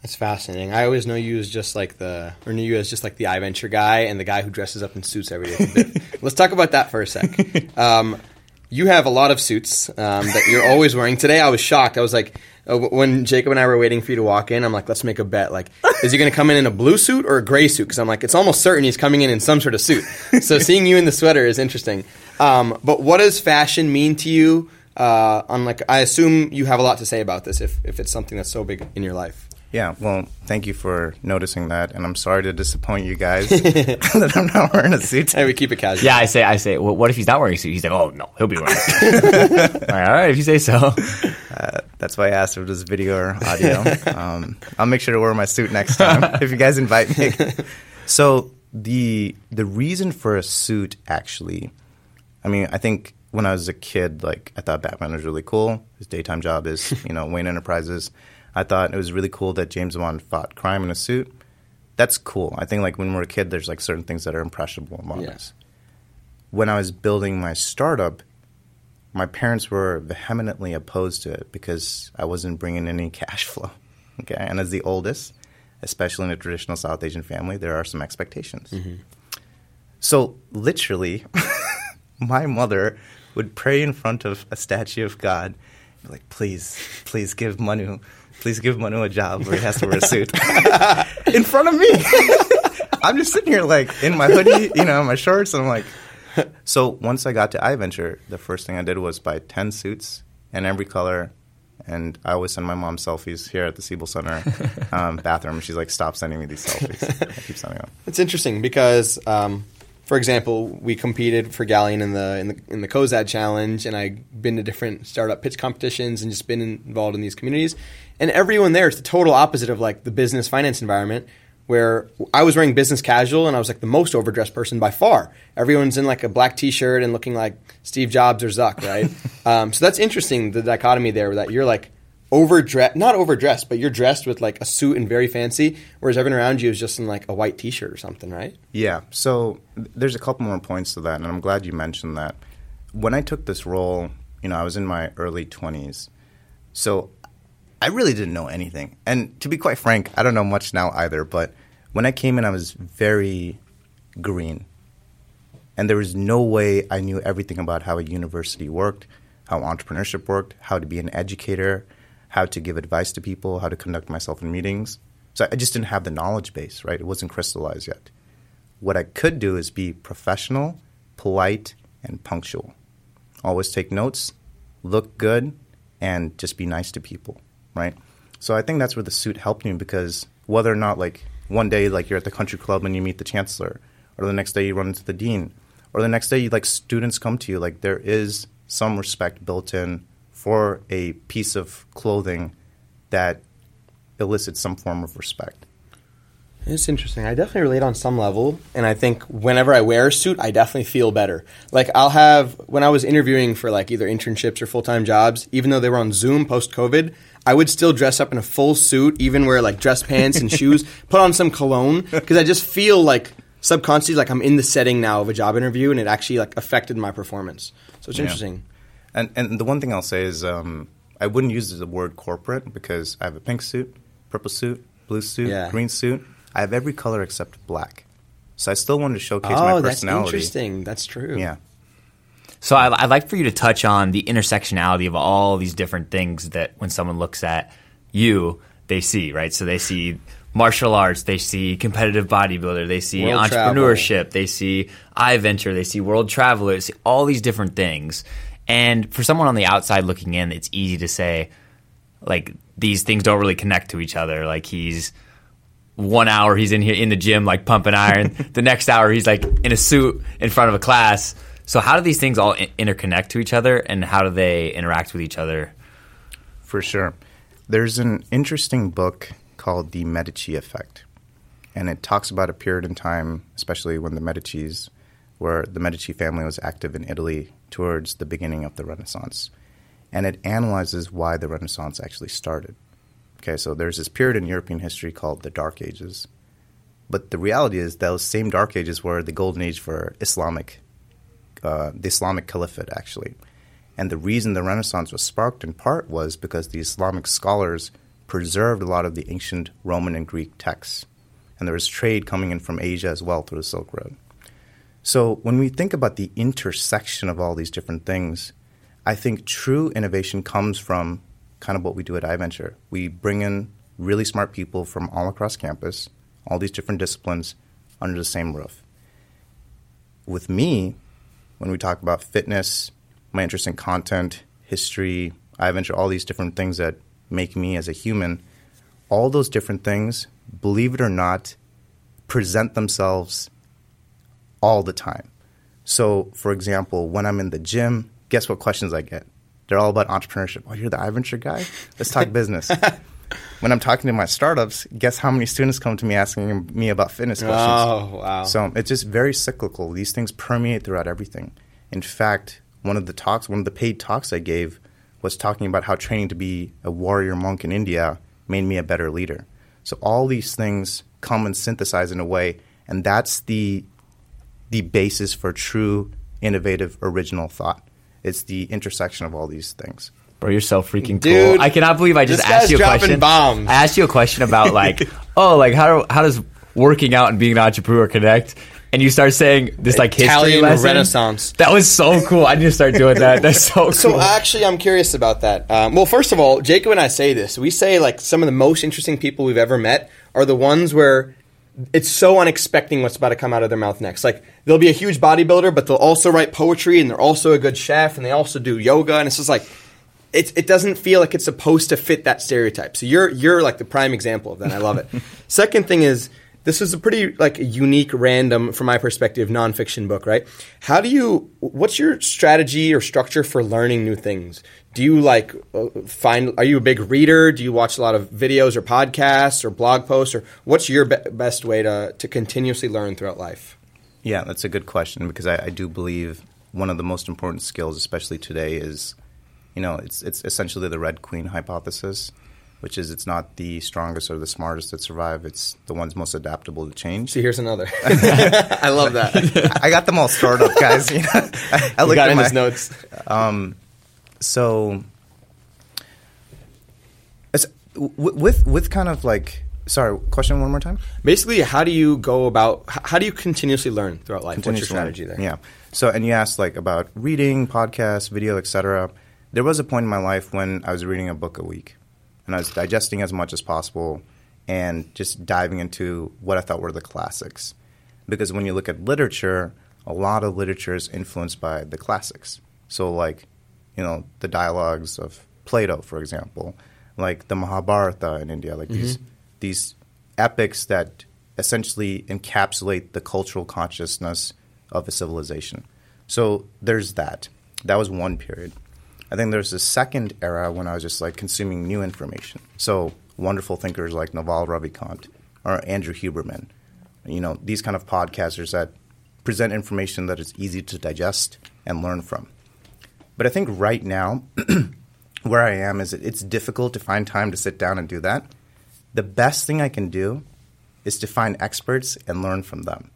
That's fascinating. I always know you as just like the, or knew you as just like the iVenture guy and the guy who dresses up in suits every day. Let's talk about that for a sec. Um, you have a lot of suits um, that you're always wearing. Today, I was shocked. I was like, uh, when Jacob and I were waiting for you to walk in, I'm like, let's make a bet. Like, is he going to come in in a blue suit or a gray suit? Because I'm like, it's almost certain he's coming in in some sort of suit. So seeing you in the sweater is interesting. Um, but what does fashion mean to you? Uh, on like, I assume you have a lot to say about this if, if it's something that's so big in your life. Yeah, well, thank you for noticing that, and I'm sorry to disappoint you guys that I'm not wearing a suit. Hey, we keep it casual. Yeah, I say, I say, well, what if he's not wearing a suit? He's like, oh no, he'll be wearing a suit. all, right, all right, if you say so. That's why I asked if it was video or audio. um, I'll make sure to wear my suit next time if you guys invite me. so the the reason for a suit actually, I mean, I think when I was a kid, like I thought Batman was really cool. His daytime job is, you know, Wayne Enterprises. I thought it was really cool that James Bond fought crime in a suit. that's cool. I think like when we're a kid, there's like certain things that are impressionable about Yeah. us. When I was building my startup, my parents were vehemently opposed to it because I wasn't bringing any cash flow. Okay, and as the oldest, especially in a traditional South Asian family, there are some expectations. Mm-hmm. So literally, my mother would pray in front of a statue of God, like, "Please, please give Manu, please give Manu a job where he has to wear a suit in front of me." I'm just sitting here like in my hoodie, you know, my shorts, and I'm like. So once I got to iVenture, the first thing I did was buy ten suits in every color, and I always send my mom selfies here at the Siebel Center um, bathroom. She's like, "Stop sending me these selfies." I keep sending them. It's interesting because, um, for example, we competed for Galleon in the in the in the Cozad challenge, and I've been to different startup pitch competitions and just been involved in these communities. And everyone there is the total opposite of like the business finance environment, where I was wearing business casual and I was like the most overdressed person by far. Everyone's in like a black T-shirt and looking like Steve Jobs or Zuck, right? um, so that's interesting the dichotomy there that you're like overdressed, not overdressed, but you're dressed with like a suit and very fancy, whereas everyone around you is just in like a white T-shirt or something, right? Yeah. So there's a couple more points to that, and I'm glad you mentioned that. When I took this role, you know, I was in my early 20s. So I really didn't know anything. And to be quite frank, I don't know much now either, but when I came in, I was very green. And there was no way I knew everything about how a university worked, how entrepreneurship worked, how to be an educator, how to give advice to people, how to conduct myself in meetings. So I just didn't have the knowledge base, right? It wasn't crystallized yet. What I could do is be professional, polite, and punctual. Always take notes, look good, and just be nice to people, right? So I think that's where the suit helped me because whether or not like one day like you're at the country club and you meet the chancellor, or the next day you run into the dean, or the next day you like students come to you, like there is some respect built in for a piece of clothing that elicits some form of respect. It's interesting. I definitely relate on some level, and I think whenever I wear a suit, I definitely feel better. Like I'll have when I was interviewing for like either internships or full time jobs, even though they were on Zoom post COVID, I would still dress up in a full suit, even wear like dress pants and shoes, put on some cologne because I just feel like subconsciously like I'm in the setting now of a job interview, and it actually like affected my performance. So it's Yeah. interesting. And and the one thing I'll say is um, I wouldn't use the word corporate because I have a pink suit, purple suit, blue suit, Yeah. green suit. I have every color except black. So I still wanted to showcase Oh, my that's interesting. That's true. Yeah. So I, I'd like for you to touch on the intersectionality of all these different things that when someone looks at you, they see, right? So they see martial arts, they see competitive bodybuilder, they see World entrepreneurship, they see iVenture, they see world traveler, they see all these different things. And for someone on the outside looking in, it's easy to say, like, these things don't really connect to each other. Like, he's one hour he's in here in the gym like pumping iron the next hour he's like in a suit in front of a class so how do these things all in- interconnect to each other and how do they interact with each other For sure. There's an interesting book called The Medici Effect. And it talks about a period in time, especially when the Medicis, where the Medici family was active in Italy towards the beginning of the Renaissance. And it analyzes why the Renaissance actually started. Okay, so there's this period in European history called the Dark Ages. But the reality is, those same Dark Ages were the golden age for Islamic, uh, the Islamic Caliphate, actually. And the reason the Renaissance was sparked in part was because the Islamic scholars preserved a lot of the ancient Roman and Greek texts. And there was trade coming in from Asia as well through the Silk Road. So when we think about the intersection of all these different things, I think true innovation comes from kind of what we do at iVenture. We bring in really smart people from all across campus, all these different disciplines, under the same roof. With me, when we talk about fitness, my interest in content, history, iVenture, all these different things that make me as a human, all those different things, believe it or not, present themselves all the time. So, for example, when I'm in the gym, guess what questions I get? They're all about entrepreneurship. Oh, you're the iVenture guy? Let's talk business. when I'm talking to my startups, guess how many students come to me asking me about fitness questions? Oh wow. So it's just very cyclical. These things permeate throughout everything. In fact, one of the talks, one of the paid talks I gave was talking about how training to be a warrior monk in India made me a better leader. So all these things come and synthesize in a way, and that's the the basis for true, innovative, original thought. It's the intersection of all these things. Bro, you're so freaking Dude, cool. I cannot believe I just this guy's asked you a dropping question. bombs. I asked you a question about like, oh, like how how does working out and being an entrepreneur connect? And you start saying this like history Italian lesson. Renaissance. That was so cool. I need to start doing that. That's so cool. So actually, I'm curious about that. Um, well, first of all, Jacob and I say this. We say like some of the most interesting people we've ever met are the ones where it's so unexpected what's about to come out of their mouth next. Like they'll be a huge bodybuilder, but they'll also write poetry, and they're also a good chef, and they also do yoga, and it's just like. It, it doesn't feel like it's supposed to fit that stereotype. So you're you're like the prime example of that. I love it. Second thing is this is a pretty like unique, random, from my perspective, nonfiction book, right? How do you? What's your strategy or structure for learning new things? Do you like uh, find? Are you a big reader? Do you watch a lot of videos or podcasts or blog posts? Or what's your be- best way to to continuously learn throughout life? Yeah, that's a good question because I, I do believe one of the most important skills, especially today, is you know it's it's essentially the Red Queen hypothesis, which is it's not the strongest or the smartest that survive; it's the ones most adaptable to change. See, here's another. I love that. I got them all stored up, guys. You know, I, I looked got at in my his notes. Um, so it's, with with kind of like sorry question one more time Basically, how do you go about? How do you continuously learn throughout life? What's your learn. strategy there? yeah so and you asked like about reading podcasts video etc there was a point in my life when i was reading a book a week and i was digesting as much as possible and just diving into what i thought were the classics. Because when you look at literature a lot of literature is influenced by the classics. So like you know the dialogues of plato for example like the mahabharata in india like these mm-hmm. these epics that essentially encapsulate the cultural consciousness of a civilization. So there's that. That was one period I think there's a second era when I was just like consuming new information. So wonderful thinkers like Naval Ravikant or Andrew Huberman, you know, these kind of podcasters that present information that is easy to digest and learn from. But I think right now, where I am is it's difficult to find time to sit down and do that. The best thing I can do is to find experts and learn from them.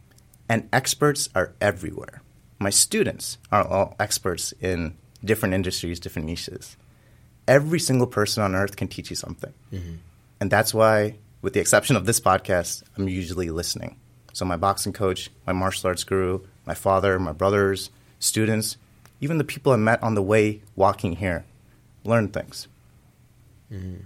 And experts are everywhere. My students are all experts in different industries, different niches. Every single person on earth can teach you something. Mm-hmm. And that's why, with the exception of this podcast, I'm usually listening. So, my boxing coach, my martial arts guru, my father, my brothers, students, even the people I met on the way walking here, learn things. Mm-hmm.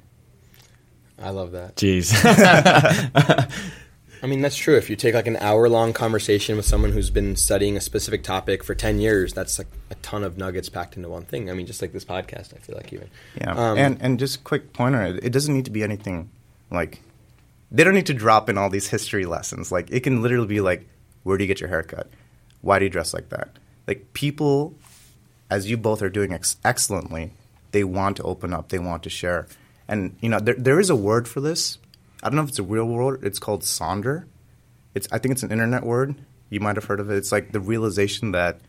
I love that. Jeez. I mean, that's true. If you take like an hour long conversation with someone who's been studying a specific topic for 10 years, that's like a ton of nuggets packed into one thing. I mean, just like this podcast, I feel like even. Yeah, Um, and and just quick pointer, it it doesn't need to be anything like they don't need to drop in all these history lessons. Like it can literally be like, where do you get your haircut? Why do you dress like that? Like people, as you both are doing ex- excellently, they want to open up, they want to share, and you know there there is a word for this. I don't know if it's a real word. It's called sonder. It's I think it's an internet word. You might have heard of it. It's like the realization that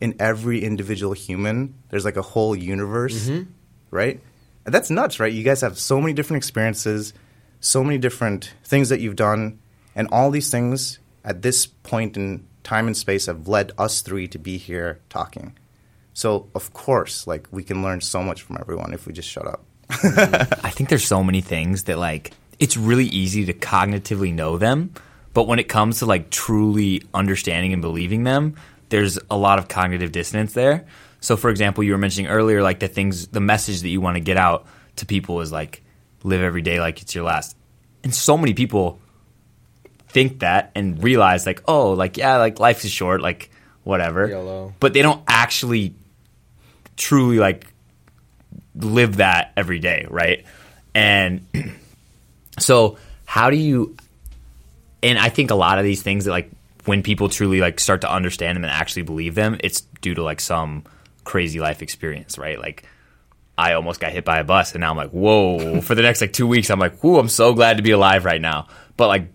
in every individual human, there's like a whole universe, mm-hmm. right? And that's nuts, right? You guys have so many different experiences, so many different things that you've done, and all these things at this point in time and space have led us three to be here talking. So of course, like we can learn so much from everyone if we just shut up. Mm-hmm. I think there's so many things that like it's really easy to cognitively know them, but when it comes to like truly understanding and believing them, there's a lot of cognitive dissonance there. So for example, you were mentioning earlier like the things the message that you want to get out to people is like live every day like it's your last. And so many people think that and realize like, oh, like yeah, like life is short, like whatever. YOLO. But they don't actually truly like live that every day, right? And so how do you and I think a lot of these things that like when people truly like start to understand them and actually believe them, it's due to like some crazy life experience, right? Like I almost got hit by a bus and now I'm like, whoa, for the next like two weeks, I'm like, whoo, I'm so glad to be alive right now. But like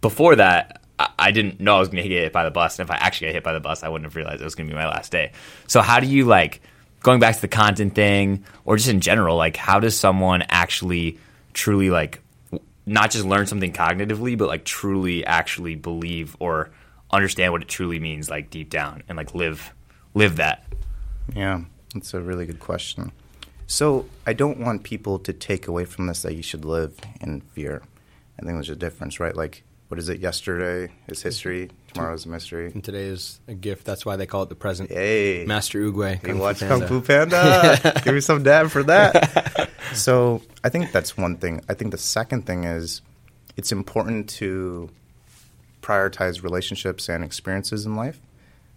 before that, I, I didn't know I was going to get hit by the bus. And if I actually got hit by the bus, I wouldn't have realized it was going to be my last day. So how do you like going back to the content thing or just in general, like how does someone actually truly like not just learn something cognitively, but like truly actually believe or understand what it truly means, like deep down, and like live live that. Yeah, that's a really good question. So I don't want people to take away from this that you should live in fear. I think there's a difference, right? Like, what is it? Yesterday is history. Tomorrow is a mystery. And today is a gift. That's why they call it the present. Hey, Master you Kung Fu watch Panda. Kung Fu Panda? Give me some dab for that. so I think that's one thing. I think the second thing is it's important to prioritize relationships and experiences in life.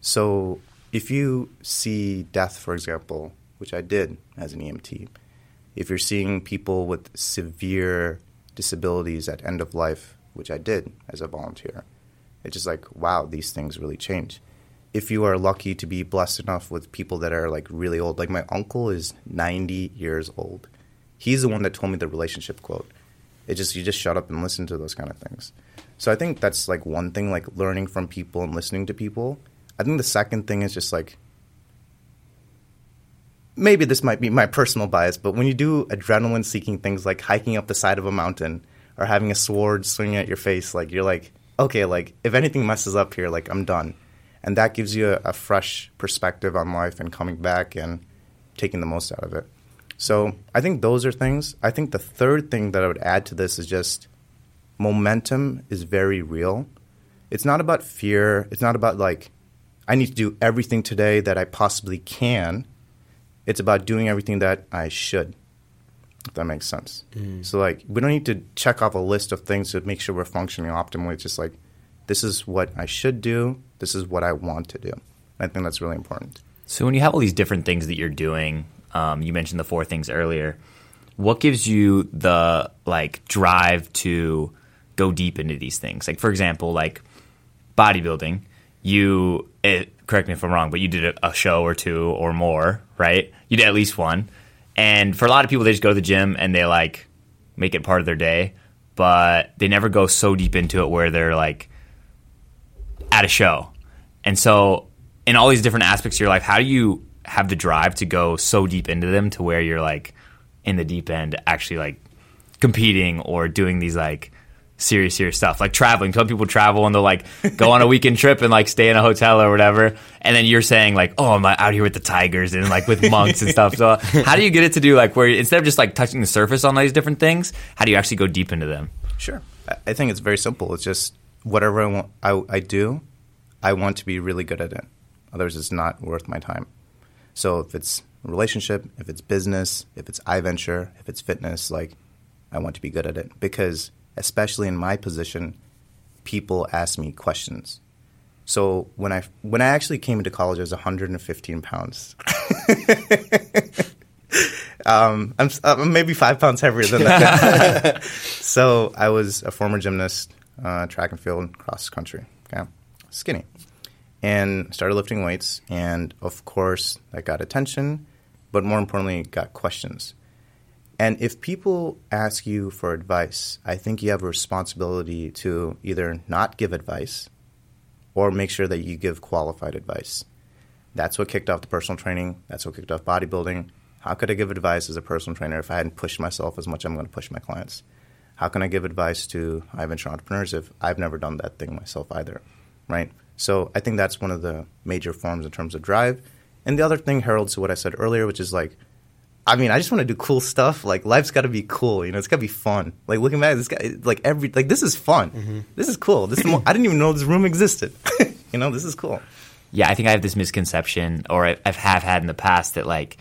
So if you see death, for example, which I did as an EMT, if you're seeing people with severe disabilities at end of life, which I did as a volunteer, it's just like, wow, these things really change. If you are lucky to be blessed enough with people that are like really old, like my uncle is 90 years old. He's the one that told me the relationship quote. It just you just shut up and listen to those kind of things. So I think that's like one thing, like learning from people and listening to people. I think the second thing is just like maybe this might be my personal bias, but when you do adrenaline seeking things like hiking up the side of a mountain or having a sword swinging at your face, like you're like, okay, like if anything messes up here, like I'm done. And that gives you a, a fresh perspective on life and coming back and taking the most out of it. So I think those are things. I think the third thing that I would add to this is just momentum is very real. It's not about fear. It's not about like, I need to do everything today that I possibly can. It's about doing everything that I should, that makes sense. So, like, we don't need to check off a list of things to make sure we're functioning optimally. It's just like, this is what I should do. This is what I want to do. I think that's really important. So when you have all these different things that you're doing, um, you mentioned the four things earlier. What gives you the like drive to go deep into these things? Like for example, like bodybuilding. You it, correct me if I'm wrong, but you did a, a show or two or more, right? You did at least one. And for a lot of people, they just go to the gym and they like make it part of their day, but they never go so deep into it where they're like at a show. And so, in all these different aspects of your life, how do you have the drive to go so deep into them to where you're like in the deep end, actually like competing or doing these like serious, serious stuff, like traveling? Some people travel and they'll like go on a weekend trip and like stay in a hotel or whatever. And then you're saying like, oh, I'm out here with the tigers and like with monks and stuff. So, how do you get it to do like where instead of just like touching the surface on all these different things, how do you actually go deep into them? Sure. I- think it's very simple. It's just whatever I, want, I, I do, I want to be really good at it. Otherwise, it's not worth my time. So if it's relationship, if it's business, if it's iVenture, if it's fitness, like I want to be good at it because especially in my position, people ask me questions. So when I when I actually came into college, I was 115 pounds. um, I'm, I'm maybe five pounds heavier than that. so I was a former gymnast, uh, track and field, cross country. Okay, skinny, and started lifting weights, and of course that got attention, but more importantly, got questions. And if people ask you for advice, I think you have a responsibility to either not give advice or make sure that you give qualified advice. That's what kicked off the personal training. That's what kicked off bodybuilding. How could I give advice as a personal trainer if I hadn't pushed myself as much as I'm going to push my clients? How can I give advice to iVenture entrepreneurs if I've never done that thing myself either? Right? So I think that's one of the major forms in terms of drive. And the other thing heralds to what I said earlier, which is like, I mean, I just want to do cool stuff. Like life's got to be cool, you know. It's got to be fun. Like looking back, at this guy, like every, like this is fun. Mm-hmm. This is cool. This is I didn't even know this room existed. you know, this is cool. yeah, I think I have this misconception, or I- I've have had in the past that like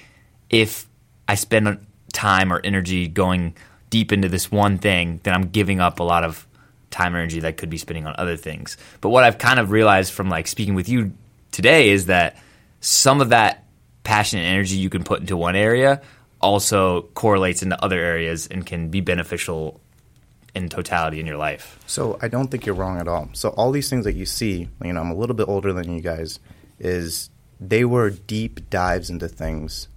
if I spend time or energy going deep into this one thing, then I'm giving up a lot of time and energy that I could be spending on other things. But what I've kind of realized from like speaking with you today is that some of that passion and energy you can put into one area also correlates into other areas and can be beneficial in totality in your life. So I don't think you're wrong at all. So all these things that you see, you know, I'm a little bit older than you guys, is they were deep dives into things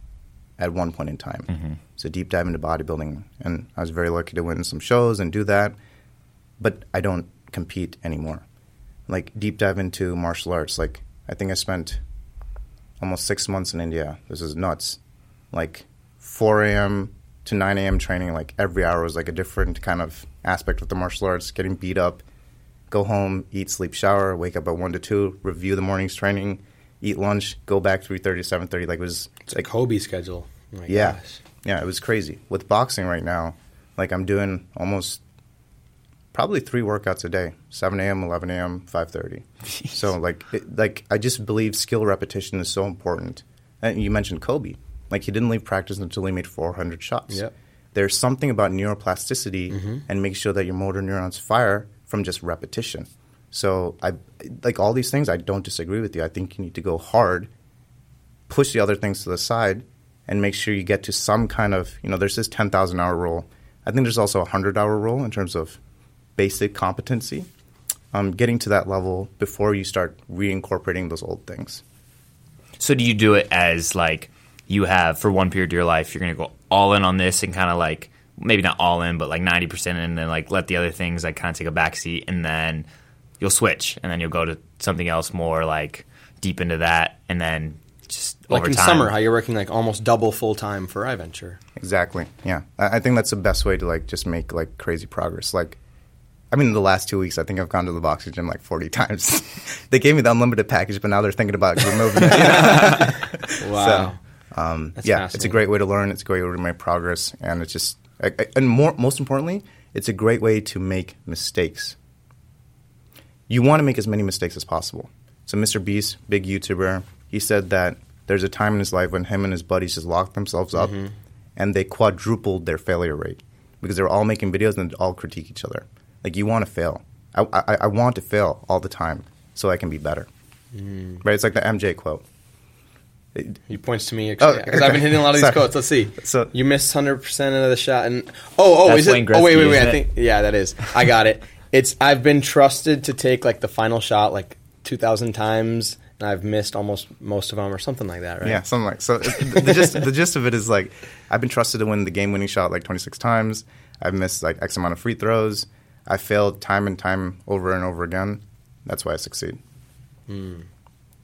at one point in time. Mm-hmm. So deep dive into bodybuilding, and I was very lucky to win some shows and do that. But I don't compete anymore. Like deep dive into martial arts. Like I think I spent almost six months in India. This is nuts. Like 4 a.m. to 9 a.m. training. Like every hour was like a different kind of aspect of the martial arts. Getting beat up, go home, eat, sleep, shower, wake up at one to two, review the morning's training, eat lunch, go back three thirty to seven thirty. Like it was It's a Kobe schedule. Oh yeah, gosh. yeah, it was crazy. With boxing right now, like I'm doing almost probably three workouts a day: seven a.m., eleven a.m., five thirty. So like, it, like I just believe skill repetition is so important. And you mentioned Kobe, like he didn't leave practice until he made four hundred shots. Yep. There's something about neuroplasticity mm-hmm. and make sure that your motor neurons fire from just repetition. So I like all these things. I don't disagree with you. I think you need to go hard push the other things to the side and make sure you get to some kind of you know there's this 10,000 hour rule I think there's also a 100 hour rule in terms of basic competency um, getting to that level before you start reincorporating those old things So do you do it as like you have for one period of your life, you're going to go all in on this and kind of like maybe not all in, but like ninety percent, and then like let the other things like kind of take a backseat, and then you'll switch, and then you'll go to something else more like deep into that, and then just Like over in time. summer, how you're working like almost double full time for iVenture. exactly yeah I, I think that's the best way to like just make like crazy progress like I mean, in the last two weeks, I think I've gone to the boxing gym like 40 times. they gave me the unlimited package, but now they're thinking about removing it. Wow. Um, yeah, it's a great way to learn. It's a great way to make progress, and it's just I- I- and more most importantly, it's a great way to make mistakes. You want to make as many mistakes as possible. So, Mr. Beast, big YouTuber, he said that there's a time in his life when him and his buddies just locked themselves up, Mm-hmm. and they quadrupled their failure rate because they were all making videos and all critique each other. Like you want to fail. I, I, I want to fail all the time so I can be better. Mm. Right? It's like the MJ quote. He points to me Oh, because I've been hitting a lot of these quotes. Let's see. So- you missed hundred percent of the shot, and oh, oh, is it? Wayne oh, wait, wait, wait. I isn't it? think yeah, that is. I got it. It's I've been trusted to take like the final shot like two thousand times, and I've missed almost most of them or something like that, right? Yeah, something like so. The, the gist, the gist of it is like I've been trusted to win the game-winning shot like 26 times. I've missed like X amount of free throws. I failed time and time over and over again. That's why I succeed.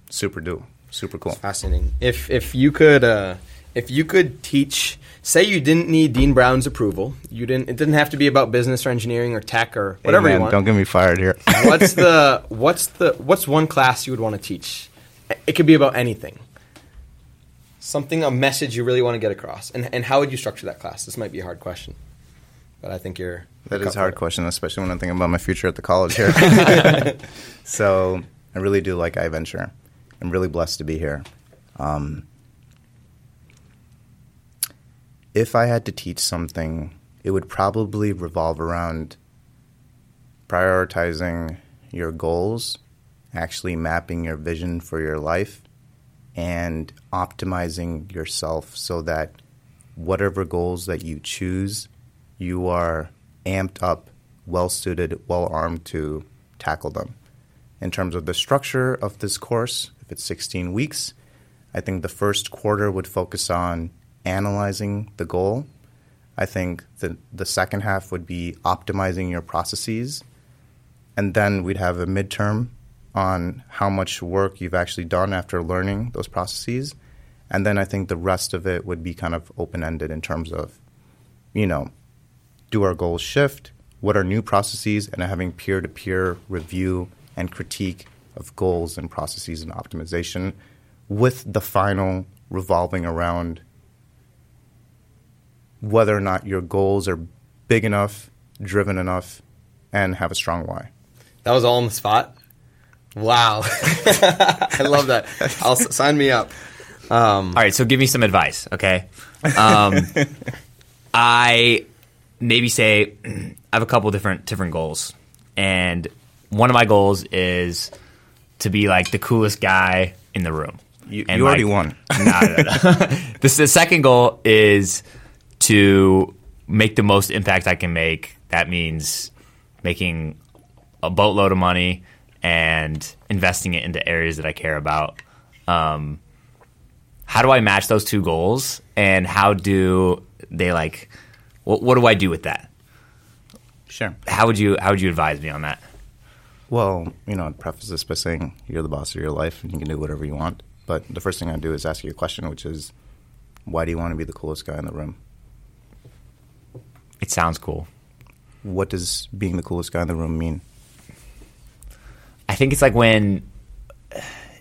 Super do, super cool. Fascinating. If if you could uh, if you could teach, say you didn't need Dean Brown's approval, you didn't. It didn't have to be about business or engineering or tech or whatever Hey, you want. Don't get me fired here. what's the what's the what's one class you would want to teach? It could be about anything. Something, a message you really want to get across, and and how would you structure that class? This might be a hard question, but I think you're. That is a hard question, especially when I'm thinking about my future at the college here. so I really do like iVenture. I'm really blessed to be here. Um, if I had to teach something, it would probably revolve around prioritizing your goals, actually mapping your vision for your life, and optimizing yourself so that whatever goals that you choose, you are amped up, well suited, well armed to tackle them. In terms of the structure of this course, if it's 16 weeks, I think the first quarter would focus on analyzing the goal. I think the, the second half would be optimizing your processes. And then we'd have a midterm on how much work you've actually done after learning those processes. And then I think the rest of it would be kind of open ended in terms of, you know, do our goals shift? What are new processes? And having peer to peer review and critique of goals and processes and optimization with the final revolving around whether or not your goals are big enough, driven enough, and have a strong why. That was all on the spot. Wow, I love that. I'll s- sign me up. Um, All right, so give me some advice, okay? Um, I maybe say I have a couple different different goals, and one of my goals is to be like the coolest guy in the room. You, And, you already won. no, no, no. this, the second goal is to make the most impact I can make. That means making a boatload of money and investing it into areas that I care about. Um, how do I match those two goals, and how do they like? What, what do I do with that? Sure. How would you How would you advise me on that? Well, you know, I'd preface this by saying you're the boss of your life and you can do whatever you want. But the first thing I do is ask you a question, which is, why do you want to be the coolest guy in the room? It sounds cool. What does being the coolest guy in the room mean? I think it's like when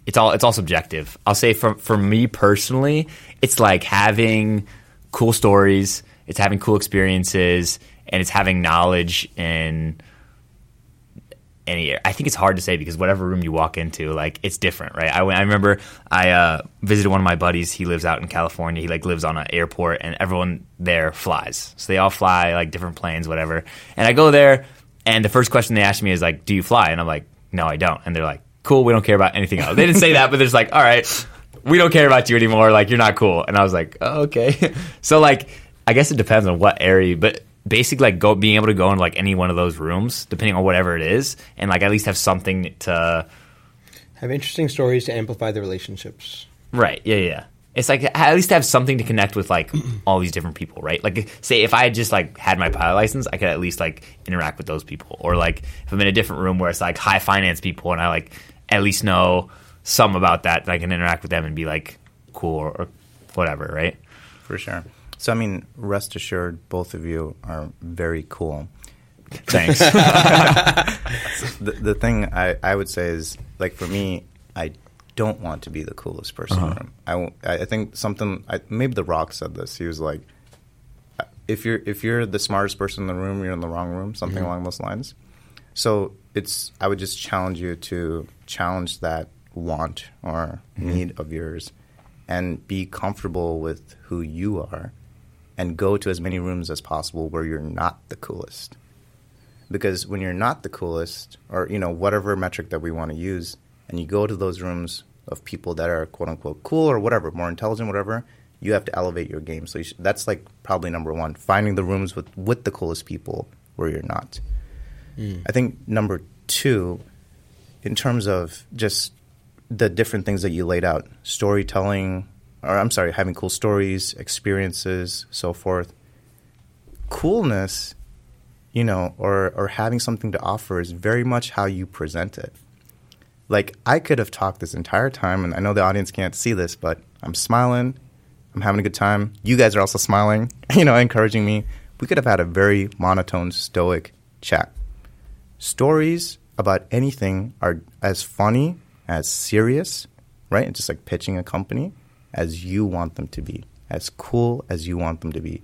it's all it's all subjective. I'll say for for me personally, it's like having cool stories, it's having cool experiences, and it's having knowledge in any I think it's hard to say because whatever room you walk into, like it's different, right? I, I remember I uh, visited one of my buddies. He lives out in California. He like lives on an airport, and everyone there flies. So they all fly like different planes, whatever. And I go there, and the first question they ask me is like, "Do you fly?" And I'm like, "No, I don't." And they're like, "Cool, we don't care about anything else." They didn't say that, but they're just like, "All right, we don't care about you anymore. Like you're not cool." And I was like, oh, "Okay." so like, I guess it depends on what area, but basically like go being able to go into like any one of those rooms depending on whatever it is and like at least have something to Have interesting stories to amplify the relationships. right. Yeah yeah, yeah. It's like at least have something to connect with like all these different people right? Like say if i had just like had my pilot license i could at least like interact with those people. Or like if i'm in a different room where it's like high finance people and i like at least know some about that that i can interact with them and be like cool or, or whatever right? For sure. So, I mean, rest assured, both of you are very cool. thanks The, the thing I, I would say is, like, for me, I don't want to be the coolest person in the uh-huh. room. I, won't- I think something, I, maybe The Rock said this. He was like, if you're if you're the smartest person in the room, you're in the wrong room, something mm-hmm. along those lines. So it's I would just challenge you to challenge that want or mm-hmm. need of yours, and be comfortable with who you are, and go to as many rooms as possible where you're not the coolest. Because when you're not the coolest, or you know whatever metric that we want to use, and you go to those rooms of people that are quote unquote cool or whatever, more intelligent, whatever, you have to elevate your game. So you should, that's like probably number one: finding the rooms with with the coolest people where you're not. Hmm. I think number two, in terms of just the different things that you laid out, storytelling, or I'm sorry, having cool stories, experiences, so forth. Coolness, you know, or or having something to offer is very much how you present it. Like I could have talked this entire time, and I know the audience can't see this, but I'm smiling, I'm having a good time. You guys are also smiling, you know, encouraging me. We could have had a very monotone, stoic chat. Stories about anything are as funny, as serious, right? It's just like pitching a company as you want them to be, as cool as you want them to be.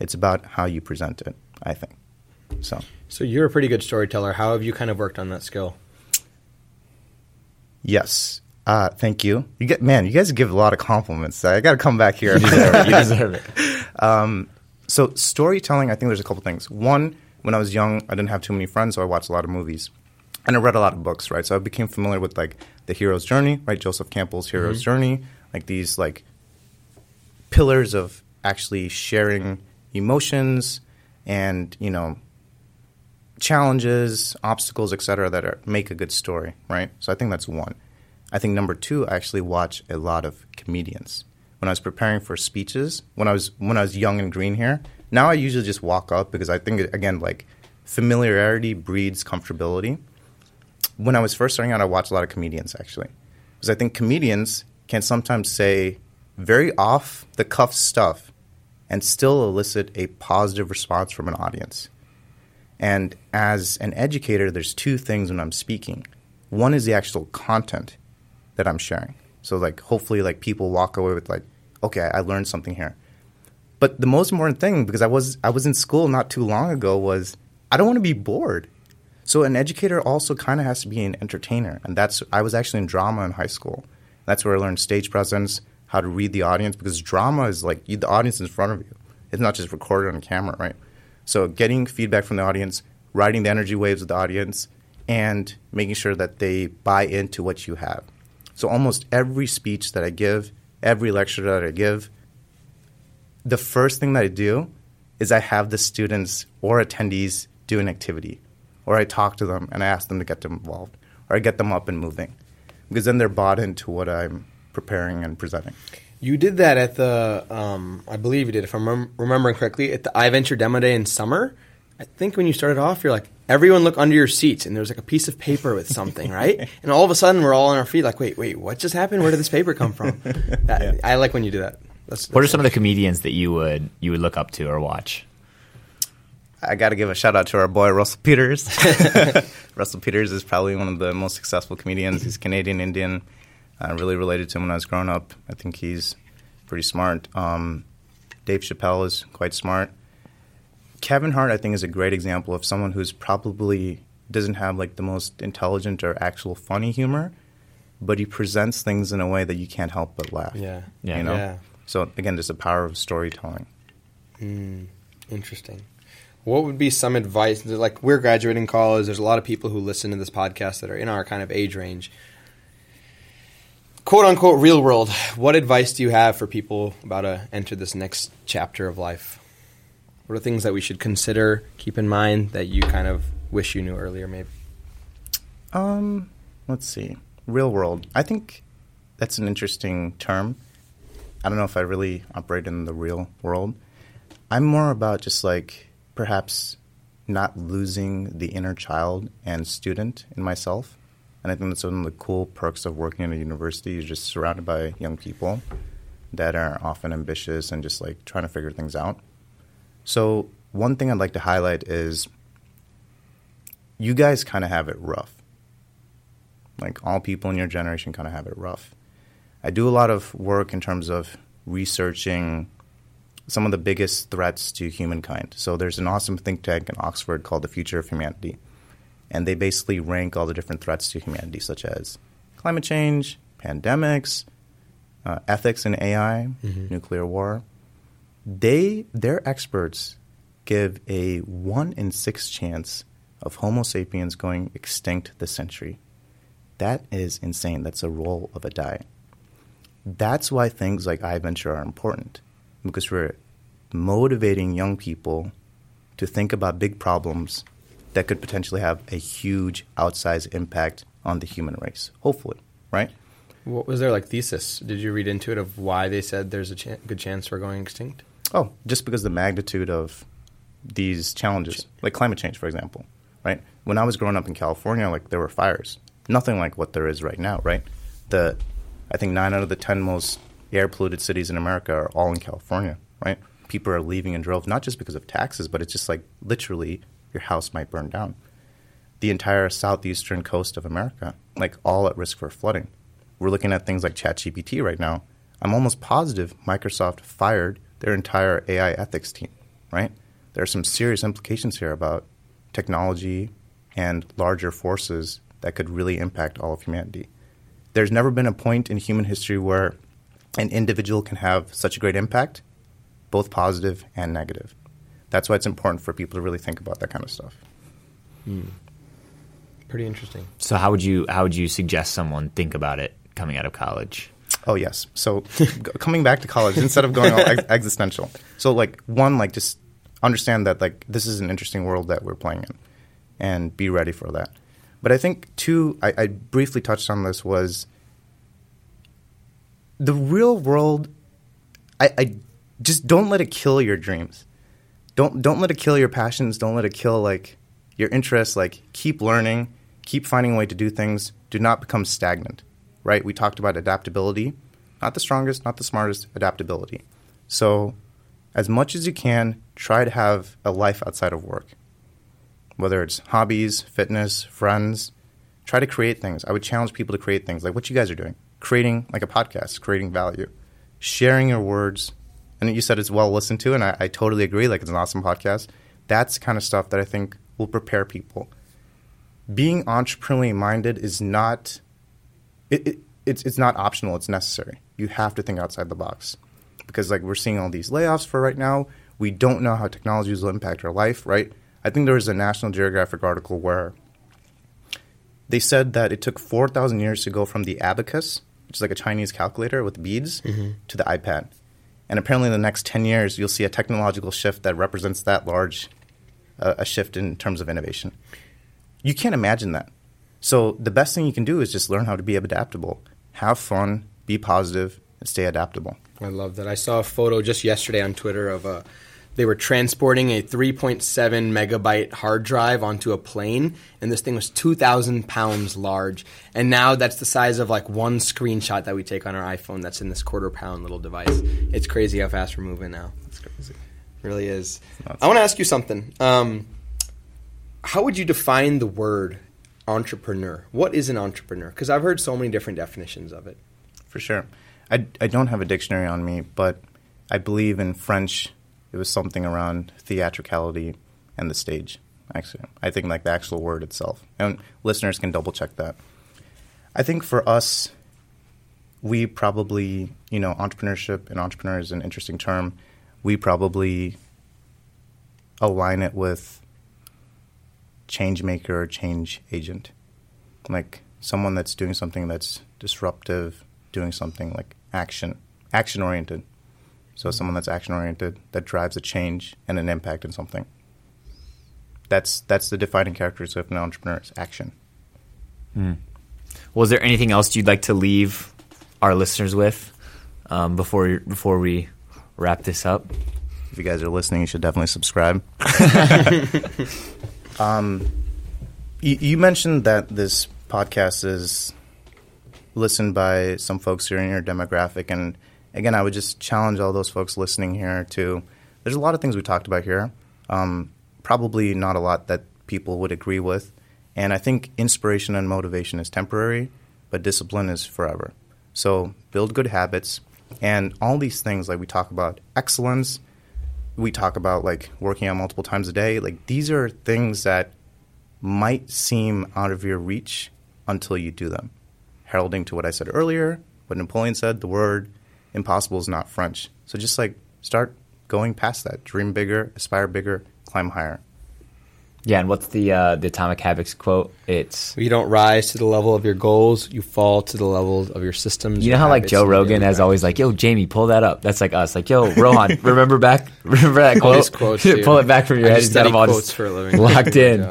It's about how you present it, I think. So, So you're a pretty good storyteller. How have you kind of worked on that skill? yes. Uh, thank you. You get man, you guys give a lot of compliments. I got to come back here. you deserve it um so storytelling, I think there's a couple things. One, when I was young, I didn't have too many friends, so I watched a lot of movies, and I read a lot of books. Right, so I became familiar with like the hero's journey, right? Joseph Campbell's hero's journey, like these like pillars of actually sharing emotions and you know challenges, obstacles, etc. that are, make a good story, right? So I think that's one. I think number two, I actually watch a lot of comedians. When I was preparing for speeches, when I was when I was young and green here, now I usually just walk up because I think again like familiarity breeds comfortability. When I was first starting out, I watched a lot of comedians actually, because I think comedians can sometimes say very off the cuff stuff and still elicit a positive response from an audience. And as an educator, there's two things when I'm speaking. One is the actual content that I'm sharing. So like hopefully like people walk away with like, okay, I learned something here. But the most important thing, because I was I was in school not too long ago, was I don't want to be bored. So an educator also kind of has to be an entertainer, and that's I was actually in drama in high school. That's where I learned stage presence, how to read the audience, because drama is like you, the audience in front of you. It's not just recorded on camera, right? So getting feedback from the audience, riding the energy waves of the audience, and making sure that they buy into what you have. So almost every speech that I give, every lecture that I give, the first thing that I do is I have the students or attendees do an activity, or I talk to them and I ask them to get them involved, or I get them up and moving, because then they're bought into what I'm preparing and presenting. You did that at the, um, I believe you did, if I'm rem- remembering correctly, at the iVenture demo day in summer. I think when you started off, you're like, everyone look under your seats, and there was like a piece of paper with something, right? And all of a sudden, we're all on our feet, like, wait, wait, what just happened? Where did this paper come from? That- I like when you do that. That's, what are some of the comedians that you would you would look up to or watch I got to give a shout out to our boy Russell Peters. Russell Peters is probably one of the most successful comedians. He's Canadian Indian. I really related to him when I was growing up. I think he's pretty smart. Um, Dave Chappelle is quite smart. Kevin Hart, I think, is a great example of someone who's probably doesn't have like the most intelligent or actual funny humor, but he presents things in a way that you can't help but laugh. Yeah. Yeah. You know? Yeah. So again, just the power of storytelling. Interesting. What would be some advice? Like we're graduating college. There's a lot of people who listen to this podcast that are in our kind of age range. Quote unquote real world. What advice do you have for people about to enter this next chapter of life? What are things that we should consider, keep in mind that you kind of wish you knew earlier, maybe? Um, let's see. Real world. I think that's an interesting term. I don't know if I really operate in the real world. I'm more about just like perhaps not losing the inner child and student in myself. And I think that's one of the cool perks of working in a university. You're just surrounded by young people that are often ambitious and just like trying to figure things out. So, one thing I'd like to highlight is you guys kind of have it rough. Like all people in your generation kind of have it rough. I do a lot of work in terms of researching some of the biggest threats to humankind. So there's an awesome think tank in Oxford called the Future of Humanity. And they basically rank all the different threats to humanity, such as climate change, pandemics, uh, ethics in AI, nuclear war. They, their experts give a one in six chance of Homo sapiens going extinct this century. That is insane. That's a roll of a die. That's why things like iVenture are important because we're motivating young people to think about big problems that could potentially have a huge outsized impact on the human race. Hopefully, right? What was their like thesis? Did you read into it of why they said there's a chan good chance we're going extinct? Oh, just because the magnitude of these challenges, like climate change, for example, right? When I was growing up in California, like there were fires, nothing like what there is right now, right? The, I think nine out of the ten most air polluted cities in America are all in California, right? People are leaving in droves, not just because of taxes, but it's just like literally your house might burn down. The entire southeastern coast of America, like all at risk for flooding. We're looking at things like ChatGPT right now. I'm almost positive Microsoft fired their entire AI ethics team, right? There are some serious implications here about technology and larger forces that could really impact all of humanity. There's never been a point in human history where an individual can have such a great impact, both positive and negative. That's why it's important for people to really think about that kind of stuff. Hmm. Pretty interesting. So how would you how would you suggest someone think about it coming out of college? Oh yes. So coming back to college instead of going all ex- existential. So like one, like just understand that like this is an interesting world that we're playing in, and be ready for that. But I think two, I, I briefly touched on this was the real world. I, I just don't let it kill your dreams. Don't don't let it kill your passions. Don't let it kill like your interests. Like keep learning, keep finding a way to do things. Do not become stagnant. Right? We talked about adaptability. Not the strongest, not the smartest. Adaptability. So, as much as you can, try to have a life outside of work. Whether it's hobbies, fitness, friends, try to create things. I would challenge people to create things like what you guys are doing, creating like a podcast, creating value, sharing your words. And you said it's well listened to, and I, I totally agree. Like it's an awesome podcast. That's kind of stuff that I think will prepare people. Being entrepreneurially minded is not it, it, it's it's not optional. It's necessary. You have to think outside the box because like we're seeing all these layoffs for right now. We don't know how technologies will impact our life. Right? I think there was a National Geographic article where they said that it took four thousand years to go from the abacus, which is like a Chinese calculator with beads, to the iPad. And apparently, in the next ten years, you'll see a technological shift that represents that large uh, a shift in terms of innovation. You can't imagine that. So the best thing you can do is just learn how to be adaptable, have fun, be positive, and stay adaptable. I love that. I saw a photo just yesterday on Twitter of a. They were transporting a 3.7 megabyte hard drive onto a plane, and this thing was 2,000 pounds large. And now that's the size of like one screenshot that we take on our iPhone that's in this quarter pound little device. It's crazy how fast we're moving now. It's crazy. really is. I want to ask you something. Um, how would you define the word entrepreneur? What is an entrepreneur? Because I've heard so many different definitions of it. For sure. I, I don't have a dictionary on me, but I believe in French it was something around theatricality and the stage. Actually, I think like the actual word itself. And listeners can double check that. I think for us, we probably, you know, entrepreneurship and entrepreneur is an interesting term. We probably align it with change maker or change agent. Like someone that's doing something that's disruptive, doing something like action, action oriented. So someone that's action oriented that drives a change and an impact in something. That's that's the defining characteristic of an entrepreneur is action. Was there anything else you'd like to leave our listeners with um, before before we wrap this up? If you guys are listening, you should definitely subscribe. um, you, you mentioned that this podcast is listened by some folks who are in your demographic, and again, I would just challenge all those folks listening here to. There's a lot of things we talked about here. Um, probably not a lot that people would agree with, and I think inspiration and motivation is temporary, but discipline is forever. So build good habits, and all these things like we talk about excellence we talk about like working out multiple times a day like these are things that might seem out of your reach until you do them heralding to what i said earlier what napoleon said the word impossible is not french so just like start going past that dream bigger aspire bigger climb higher Yeah, and what's the uh, the Atomic Habits quote? It's You don't rise to the level of your goals; you fall to the level of your systems. you know how like Joe Rogan daily has always like, "Yo, Jamie, pull that up." That's like us. Like, "Yo, Rohan, remember back, remember that quote? quotes, pull it back from your I head." just He's study all quotes just for a living. locked in,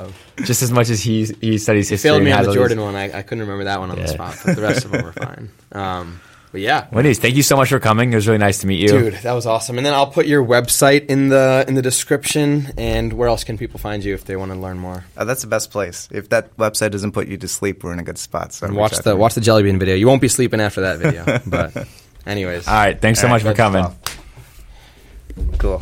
just as much as he he studies You history. failed me and on the all these- Jordan one. I, I couldn't remember that one on the spot, but the rest of them were fine. Um, but yeah, Well, anyways, thank you so much for coming. It was really nice to meet you. dude, that was awesome. And then I'll put your website in the in the description. And where else can people find you if they want to learn more? uh, that's the best place if that website doesn't put you to sleep we're in a good spot so And watch the to me. watch the Jelly Bean video. You won't be sleeping after that video. but anyways, All right, thanks so All much right, for coming. cool